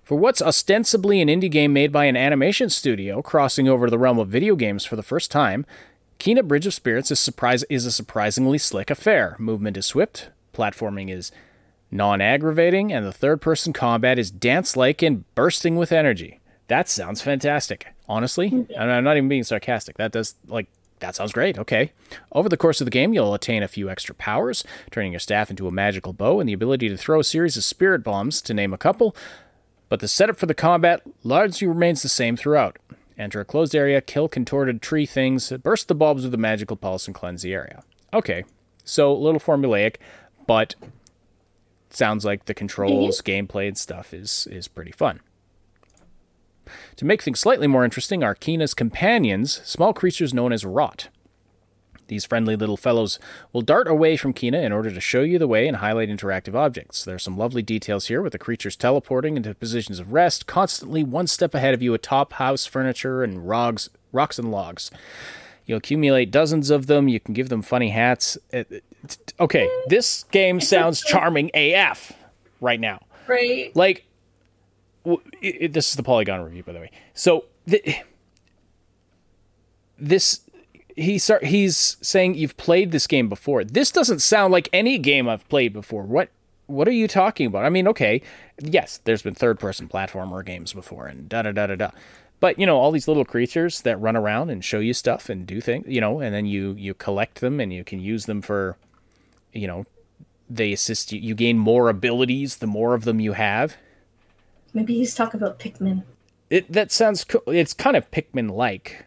for what's ostensibly an indie game made by an animation studio crossing over to the realm of video games for the first time, Kena Bridge of Spirits is, surprise- is a surprisingly slick affair. Movement is swift, platforming is non aggravating, and the third person combat is dance like and bursting with energy. That sounds fantastic. Honestly, mm-hmm. and I'm not even being sarcastic. That does, like, that sounds great. Okay. Over the course of the game, you'll attain a few extra powers, turning your staff into a magical bow and the ability to throw a series of spirit bombs, to name a couple. But the setup for the combat largely remains the same throughout. Enter a closed area, kill contorted tree things, burst the bulbs with a magical pulse, and cleanse the area. Okay, so a little formulaic, but sounds like the controls, mm-hmm. gameplay, and stuff is is pretty fun. To make things slightly more interesting are Kena's companions, small creatures known as Rot. These friendly little fellows will dart away from Kena in order to show you the way and highlight interactive objects. There are some lovely details here with the creatures teleporting into positions of rest, constantly one step ahead of you atop house furniture and rocks, rocks and logs. You'll accumulate dozens of them. You can give them funny hats. It- Okay, this game sounds *laughs* charming AF right now. Right. Like, w- it, it- this is the Polygon review, by the way. So the, this he start, he's saying you've played this game before. This doesn't sound like any game I've played before. What what are you talking about? I mean, okay, yes, there's been third person platformer games before and da da da da da. But you know, all these little creatures that run around and show you stuff and do things, you know, and then you you collect them and you can use them for you know, they assist you. You gain more abilities the more of them you have. Maybe he's talking about Pikmin. It that sounds cool. It's kind of Pikmin like,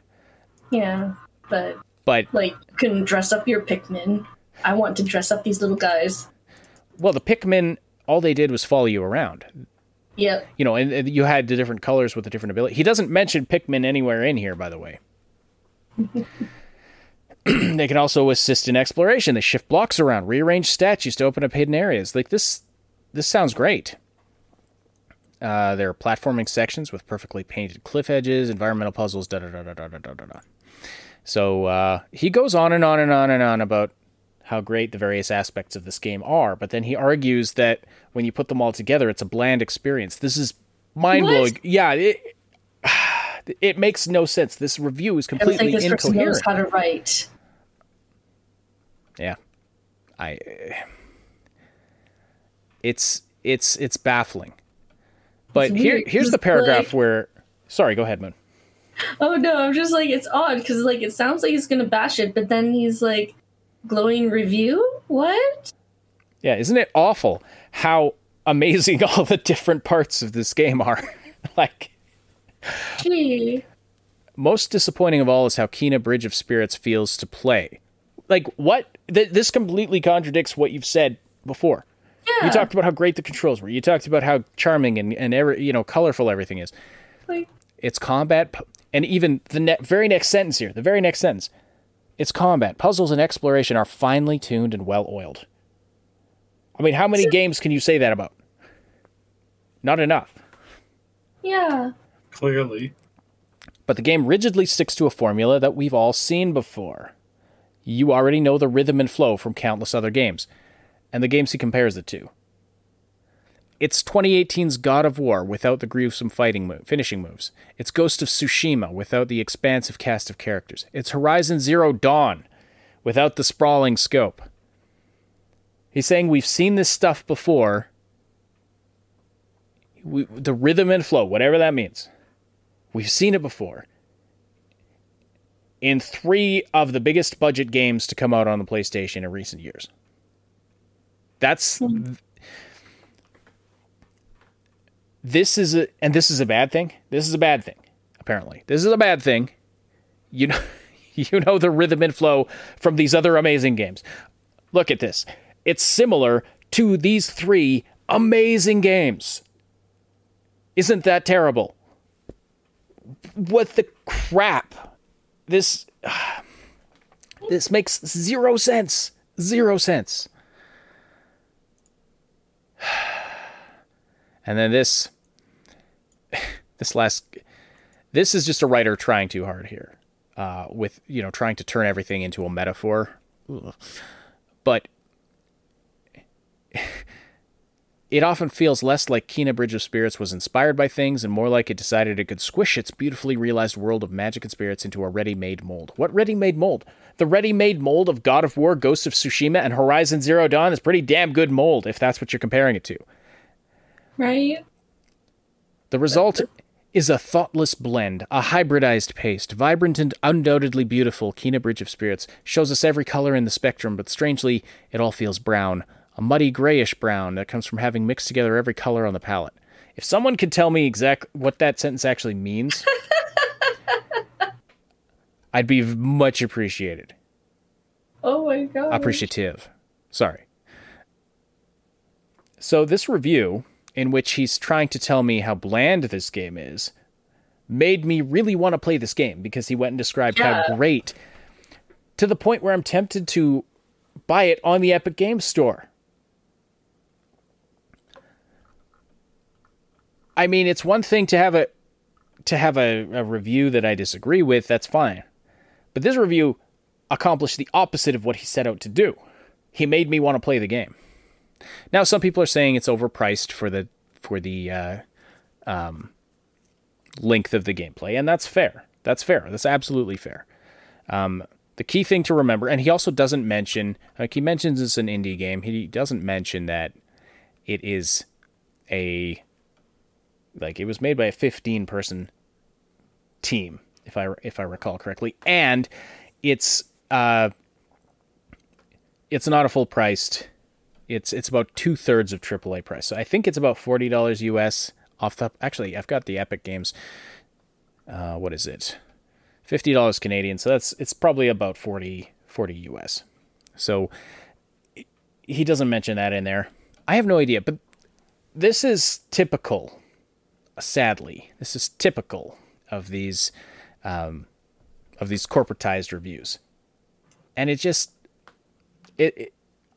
Yeah, but but like you can dress up your Pikmin. I want to dress up these little guys. well, the Pikmin all they did was follow you around. Yeah. You know, and, and you had the different colors with the different ability. He doesn't mention Pikmin anywhere in here, by the way. *laughs* *clears throat* they can also assist in exploration. They shift blocks around, rearrange statues to open up hidden areas. Like this, this sounds great. Uh, there are platforming sections with perfectly painted cliff edges, environmental puzzles, da da da da da da da da. So uh, he goes on and on and on and on about how great the various aspects of this game are, but then he argues that when you put them all together, it's a bland experience. This is mind blowing. Yeah, it it makes no sense. This review is I don't think completely this person knows how to write. Yeah, I. It's it's it's baffling. But It's here here's the paragraph like- where. Sorry, go ahead, Moon. Oh no, I'm just like it's odd because like it sounds like he's gonna bash it, but then he's like glowing review. What? Yeah, isn't it awful how amazing *laughs* all the different parts of this game are? *laughs* like Gee. most disappointing of all is how Kena Bridge of Spirits feels to play. Like what? Th- this completely contradicts what you've said before. Yeah. You talked about how great the controls were. You talked about how charming and and every, you know colorful everything is. like It's combat, pu- and even the ne- very next sentence here, the very next sentence, it's combat. Puzzles and exploration are finely tuned and well oiled. I mean, how many games can you say that about? Not enough. yeah. Clearly. But the game rigidly sticks to a formula that we've all seen before. You already know the rhythm and flow from countless other games, and the games he compares it to. It's 2018's God of War without the gruesome fighting finishing moves. It's Ghost of Tsushima without the expansive cast of characters. It's Horizon Zero Dawn without the sprawling scope. He's saying we've seen this stuff before. We, the rhythm and flow, whatever that means. We've seen it before. In three of the biggest budget games to come out on the PlayStation in recent years. That's. This is a. And this is a bad thing. This is a bad thing, apparently. This is a bad thing. You know. *laughs* You know the rhythm and flow from these other amazing games. Look at this. It's similar to these three amazing games. Isn't that terrible? What the crap? This this makes zero sense. Zero sense. And then this this last this is just a writer trying too hard here. Uh, with you know trying to turn everything into a metaphor. Ugh. But it often feels less like Kena Bridge of Spirits was inspired by things and more like it decided it could squish its beautifully realized world of magic and spirits into a ready made mold. What ready made mold? The ready made mold of God of War, Ghost of Tsushima, and Horizon Zero Dawn is pretty damn good mold if that's what you're comparing it to. Right? The result is a thoughtless blend, a hybridized paste, vibrant and undoubtedly beautiful. Kena Bridge of Spirits shows us every color in the spectrum, but strangely, it all feels brown. A muddy grayish brown that comes from having mixed together every color on the palette. If someone could tell me exact what that sentence actually means, *laughs* I'd be much appreciated. Oh my god. Appreciative. Sorry. So this review, in which he's trying to tell me how bland this game is, made me really want to play this game because he went and described how great to the point where I'm tempted to buy it on the Epic Games Store. I mean, it's one thing to have a to have a, a review that I disagree with, that's fine. But this review accomplished the opposite of what he set out to do. He made me want to play the game. Now, some people are saying it's overpriced for the for the uh, um, length of the gameplay, and that's fair. That's fair. That's absolutely fair. Um, the key thing to remember, and he also doesn't mention, like he mentions it's an indie game. He doesn't mention that it is a like it was made by a 15 person team, if I if I recall correctly, and it's uh, it's not a full priced. It's it's about two thirds of AAA price. So I think it's about forty dollars US off the. Actually, I've got the Epic Games. Uh, what is it? Fifty dollars Canadian. So that's it's probably about 40, 40 US. So he doesn't mention that in there. I have no idea, but this is typical. Sadly, this is typical of these um, of these corporatized reviews, and it just it, it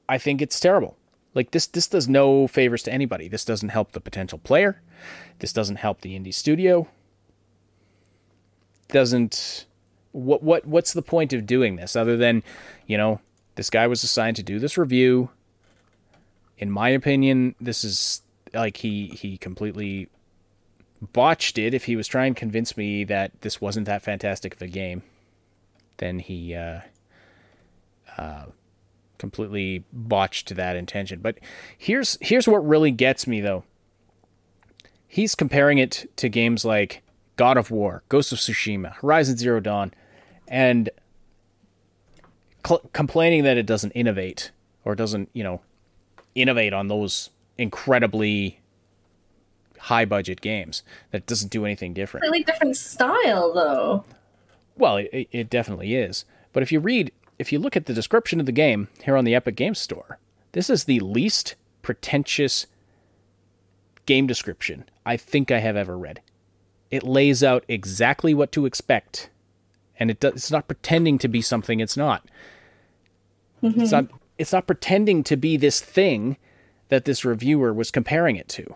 I think it's terrible. Like this this does no favors to anybody. This doesn't help the potential player. This doesn't help the indie studio. Doesn't what what what's the point of doing this other than, you know, this guy was assigned to do this review. In my opinion, this is like he he completely botched it. If he was trying to convince me that this wasn't that fantastic of a game, then he uh, uh, completely botched that intention. But here's here's what really gets me though. He's comparing it to games like God of War, Ghost of Tsushima, Horizon Zero Dawn, and cl- complaining that it doesn't innovate or doesn't, you know, innovate on those incredibly high budget games that doesn't do anything different. Really different style, though. Well, it, it definitely is. But if you read, if you look at the description of the game here on the Epic Games Store, this is the least pretentious game description I think I have ever read. It lays out exactly what to expect, and it does, it's not pretending to be something it's not. Mm-hmm. It's not. It's not pretending to be this thing that this reviewer was comparing it to.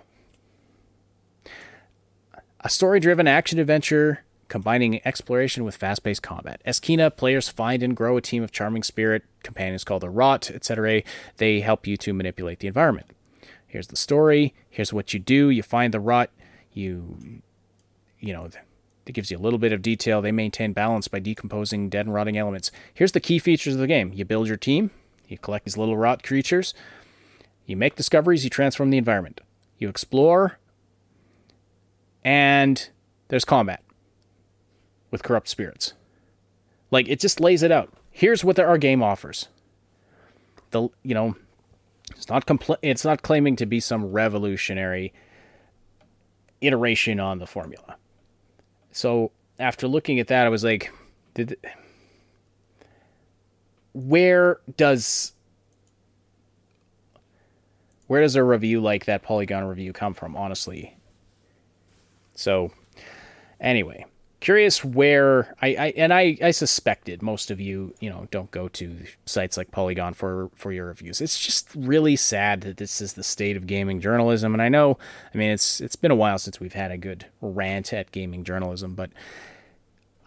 A story driven action adventure combining exploration with fast paced combat. As Kena, players find and grow a team of charming spirit companions called the Rot, etc. They help you to manipulate the environment. Here's the story. Here's what you do. You find the Rot. You, you know, it gives you a little bit of detail. They maintain balance by decomposing dead and rotting elements. Here's the key features of the game you build your team, you collect these little rot creatures, you make discoveries, you transform the environment, you explore, and there's combat with corrupt spirits. Like it just lays it out. Here's what our game offers. The you know, it's not compl- it's not claiming to be some revolutionary iteration on the formula. So after looking at that, I was like, did where does where does a review like that Polygon review come from? Honestly, so anyway, curious where I, I and I, I suspected most of you you know don't go to sites like Polygon for for your reviews. It's just really sad that this is the state of gaming journalism. And I know, I mean, it's it's been a while since we've had a good rant at gaming journalism, but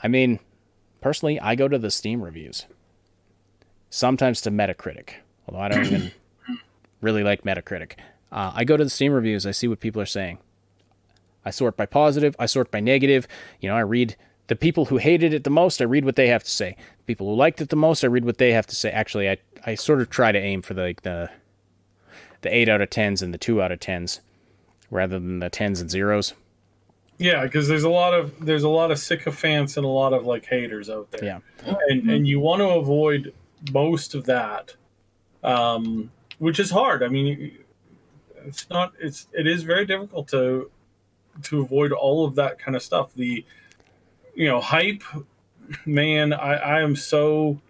I mean, personally, I go to the Steam reviews, sometimes to Metacritic, although I don't even *clears throat* really like Metacritic. Uh, I go to the Steam reviews. I see what people are saying. I sort by positive, I sort by negative. You know, I read the people who hated it the most, I read what they have to say. People who liked it the most, I read what they have to say. Actually, I I sort of try to aim for the like the the 8 out of 10s and the 2 out of 10s rather than the 10s and zeros. Yeah, because there's a lot of there's a lot of sycophants and a lot of like haters out there. Yeah. And and you want to avoid most of that. Um which is hard. I mean, it's not it's it is very difficult to to avoid all of that kind of stuff. The you know hype, man. I I am so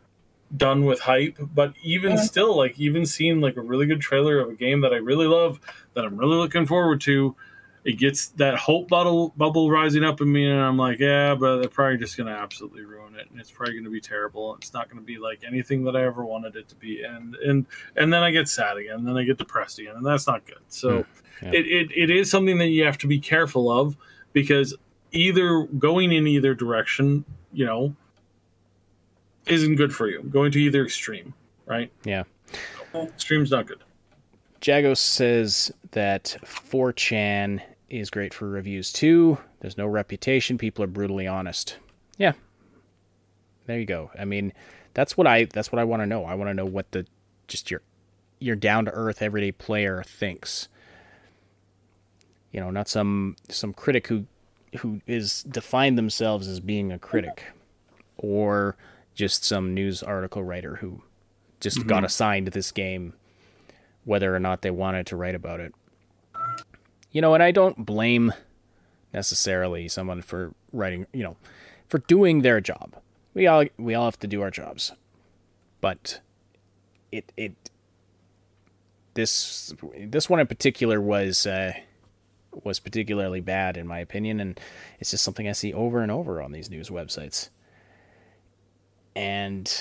done with hype. But even still, like even seeing like a really good trailer of a game that I really love, that I'm really looking forward to, it gets that hope bubble bubble rising up in me, and I'm like, yeah, but they're probably just gonna absolutely ruin it, and it's probably gonna be terrible. It's not gonna be like anything that I ever wanted it to be, and and and then I get sad again, and then I get depressed again, and that's not good. So hmm. Yeah. it, it it is something that you have to be careful of because either going in either direction, you know, isn't good for you. Going to either extreme, right? Yeah. Extreme's not good. Jagos says that 4chan is great for reviews too. There's no reputation. People are brutally honest. Yeah. There you go. I mean, that's what I that's what I want to know. I want to know what the just your your down to earth everyday player thinks. You know, not some some critic who who is defined themselves as being a critic or just some news article writer who just got mm-hmm. assigned this game whether or not they wanted to write about it. You know, and I don't blame necessarily someone for writing, you know, for doing their job. We all we all have to do our jobs. But it it this this one in particular was uh, was particularly bad in my opinion, and it's just something I see over and over on these news websites. And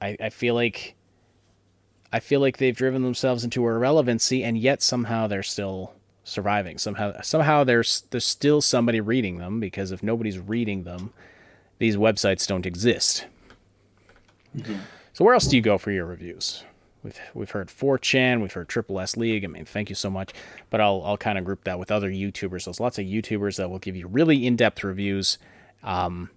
I, I feel like I feel like they've driven themselves into irrelevancy, and yet somehow they're still surviving. Somehow somehow there's there's still somebody reading them because if nobody's reading them, these websites don't exist. So where else do you go for your reviews? We've we've heard 4chan, we've heard Triple S League. I mean, thank you so much. But I'll I'll kind of group that with other YouTubers. There's lots of YouTubers that will give you really in-depth reviews, um,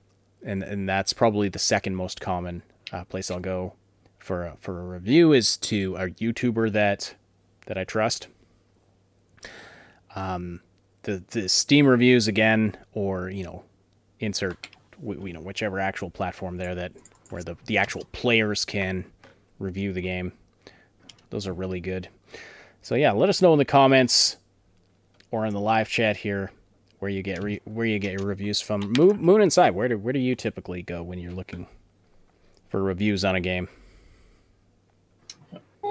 and and that's probably the second most common uh, place I'll go for a, for a review is to a YouTuber that that I trust. Um, the the Steam reviews again, or you know, insert w- you know whichever actual platform there that where the the actual players can review the game. Those are really good. So yeah, let us know in the comments or in the live chat here where you get re- where you get your reviews from. Moon, Moon Inside, where do where do you typically go when you're looking for reviews on a game?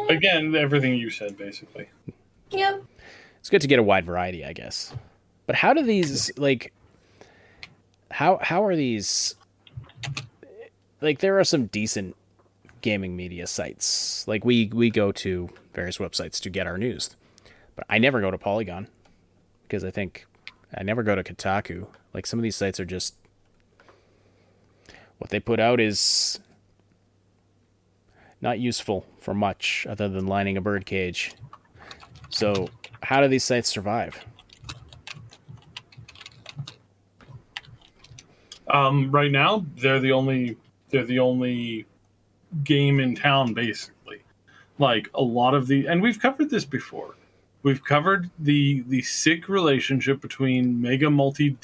Again, everything you said basically. Yep. It's good to get a wide variety, I guess. But how do these like how how are these like there are some decent gaming media sites. Like we we go to various websites to get our news. But I never go to Polygon because I think I never go to Kotaku. Like some of these sites are just what they put out is not useful for much other than lining a bird cage. So, how do these sites survive? Um, right now, they're the only they're the only game in town, basically. Like a lot of the, and we've covered this before. We've covered the the sick relationship between mega multi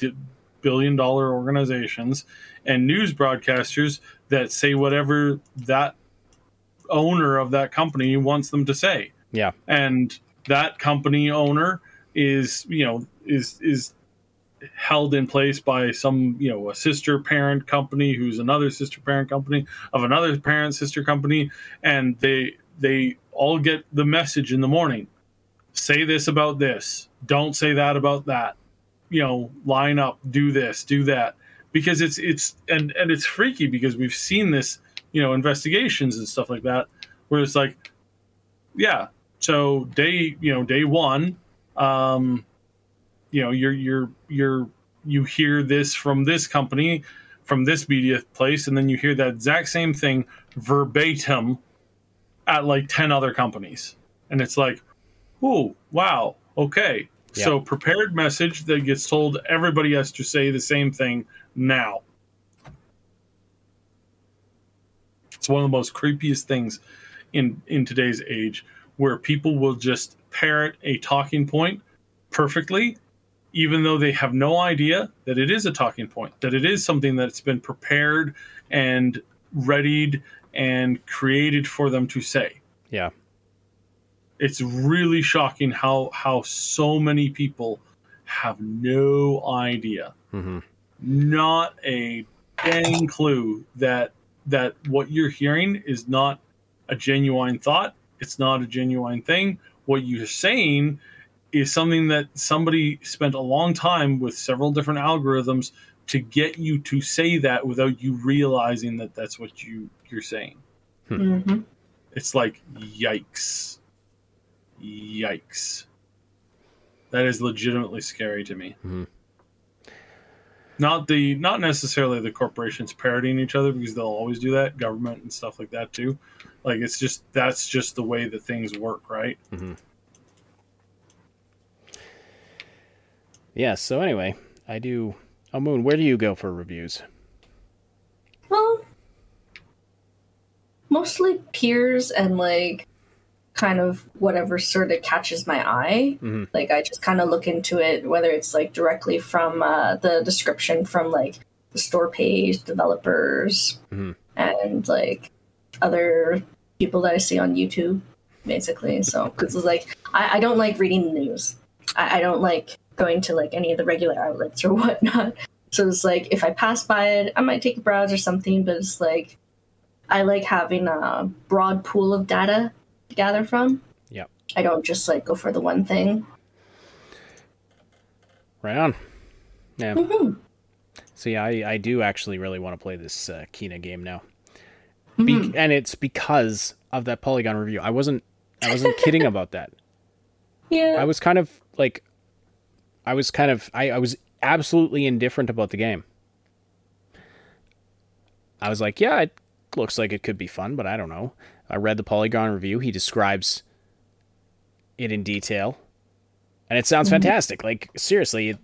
billion dollar organizations and news broadcasters that say whatever that owner of that company wants them to say Yeah. and that company owner is you know is is held in place by some you know a sister parent company who's another sister parent company of another parent sister company and they they all get the message in the morning. Say this about this. Don't say that about that. You know line up do this do that. Because it's it's and and it's freaky because we've seen this you know investigations and stuff like that where it's like yeah so day you know day one um you know you're you're you're you hear this from this company from this media place and then you hear that exact same thing verbatim at like 10 other companies. And it's like oh wow okay. So prepared message that gets told everybody has to say the same thing now. It's one of the most creepiest things in in today's age where people will just parrot a talking point perfectly even though they have no idea that it is a talking point that it is something that's been prepared and readied and created for them to say. Yeah. it's really shocking how how so many people have no idea. Hmm not a dang clue that that what you're hearing is not a genuine thought it's not a genuine thing. What you're saying is something that somebody spent a long time with several different algorithms to get you to say that without you realizing that that's what you you're saying. Mm-hmm. it's like yikes. Yikes. That is legitimately scary to me. Mhm. Not the not necessarily the corporations parodying each other because they'll always do that government and stuff like that too like it's just that's just the way that things work right mm-hmm. Yes. So anyway, I do. Oh, Moon, where do you go for reviews? Well, mostly peers and like kind of whatever sort of catches my eye. Mhm. Like I just kind of look into it, whether it's like directly from uh, the description from like the store page, developers, Mhm. and like other people that I see on YouTube, basically. So *laughs* because it's like I, I don't like reading the news. I, I don't like going to like any of the regular outlets or *laughs* whatnot. So it's like if I pass by it, I might take a browse or something, but it's like I like having a broad pool of data gather from. Yep. I don't just like go for the one thing. Right on. Yeah. Mhm. So yeah, I, I do actually really want to play this uh, Kena game now, Be- and it's because of that Polygon review. I wasn't I wasn't *laughs* kidding about that. Yeah. I was kind of like, I was kind of I, I was absolutely indifferent about the game. I was like, yeah, it looks like it could be fun, but I don't know. I read the Polygon review. He describes it in detail, and it sounds mm-hmm. fantastic. Like seriously,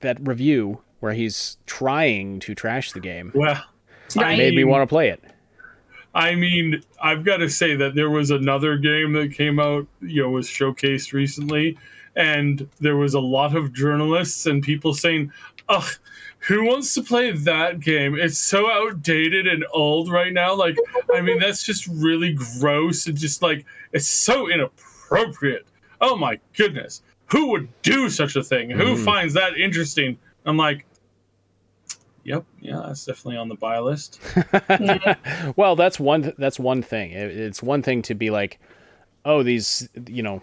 that review where he's trying to trash the game Well, I made me want to play it. I mean, I've got to say that there was another game that came out, you know, was showcased recently, and there was a lot of journalists and people saying, "Ugh, who wants to play that game? It's so outdated and old right now." Like, I mean, *laughs* that's just really gross and just like it's so inappropriate. Oh my goodness, who would do such a thing? Who mm. finds that interesting? I'm like, yep, yeah, that's definitely on the buy list. *laughs* Well, that's one. That's one thing. It's one thing to be like, oh, these, you know,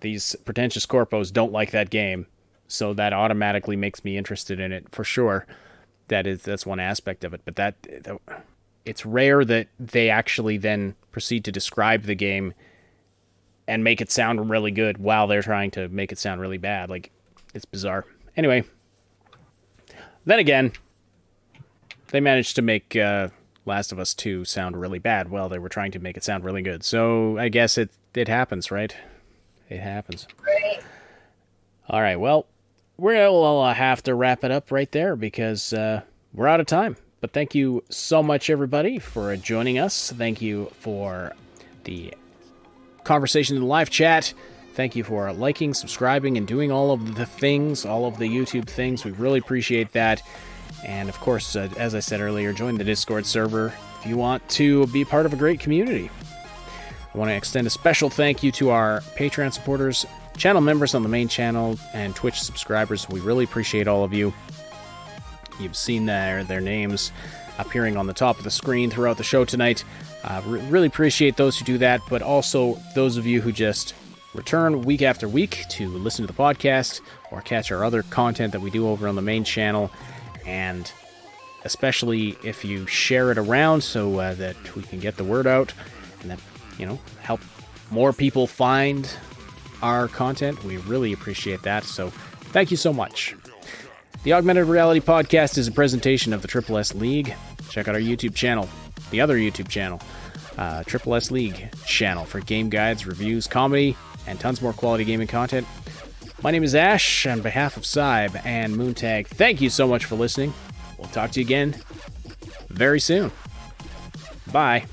these pretentious corpos don't like that game, so that automatically makes me interested in it for sure. That is that's one aspect of it, but that, it's rare that they actually then proceed to describe the game and make it sound really good while they're trying to make it sound really bad. Like it's bizarre. Anyway, then again, they managed to make uh, Last of Us 2 sound really bad while they were trying to make it sound really good. So I guess it it happens, right? It happens. All right. Well, we'll uh, have to wrap it up right there because uh, we're out of time. But thank you so much, everybody, for joining us. Thank you for the conversation in the live chat. Thank you for liking, subscribing, and doing all of the things, all of the YouTube things. We really appreciate that. And of course, uh, as I said earlier, join the Discord server if you want to be part of a great community. I want to extend a special thank you to our Patreon supporters, channel members on the main channel, and Twitch subscribers. We really appreciate all of you. You've seen their, their names appearing on the top of the screen throughout the show tonight. Uh, re- really appreciate those who do that, but also those of you who just return week after week to listen to the podcast or catch our other content that we do over on the main channel. And especially if you share it around so uh, that we can get the word out and that, you know, help more people find our content. We really appreciate that. So thank you so much. The Augmented Reality Podcast is a presentation of the Triple S League. Check out our YouTube channel, the other YouTube channel, uh, Triple S League channel for game guides, reviews, comedy, and tons more quality gaming content. My name is Ash on behalf of Sybe and Moontag. Thank you so much for listening. We'll talk to you again very soon. Bye.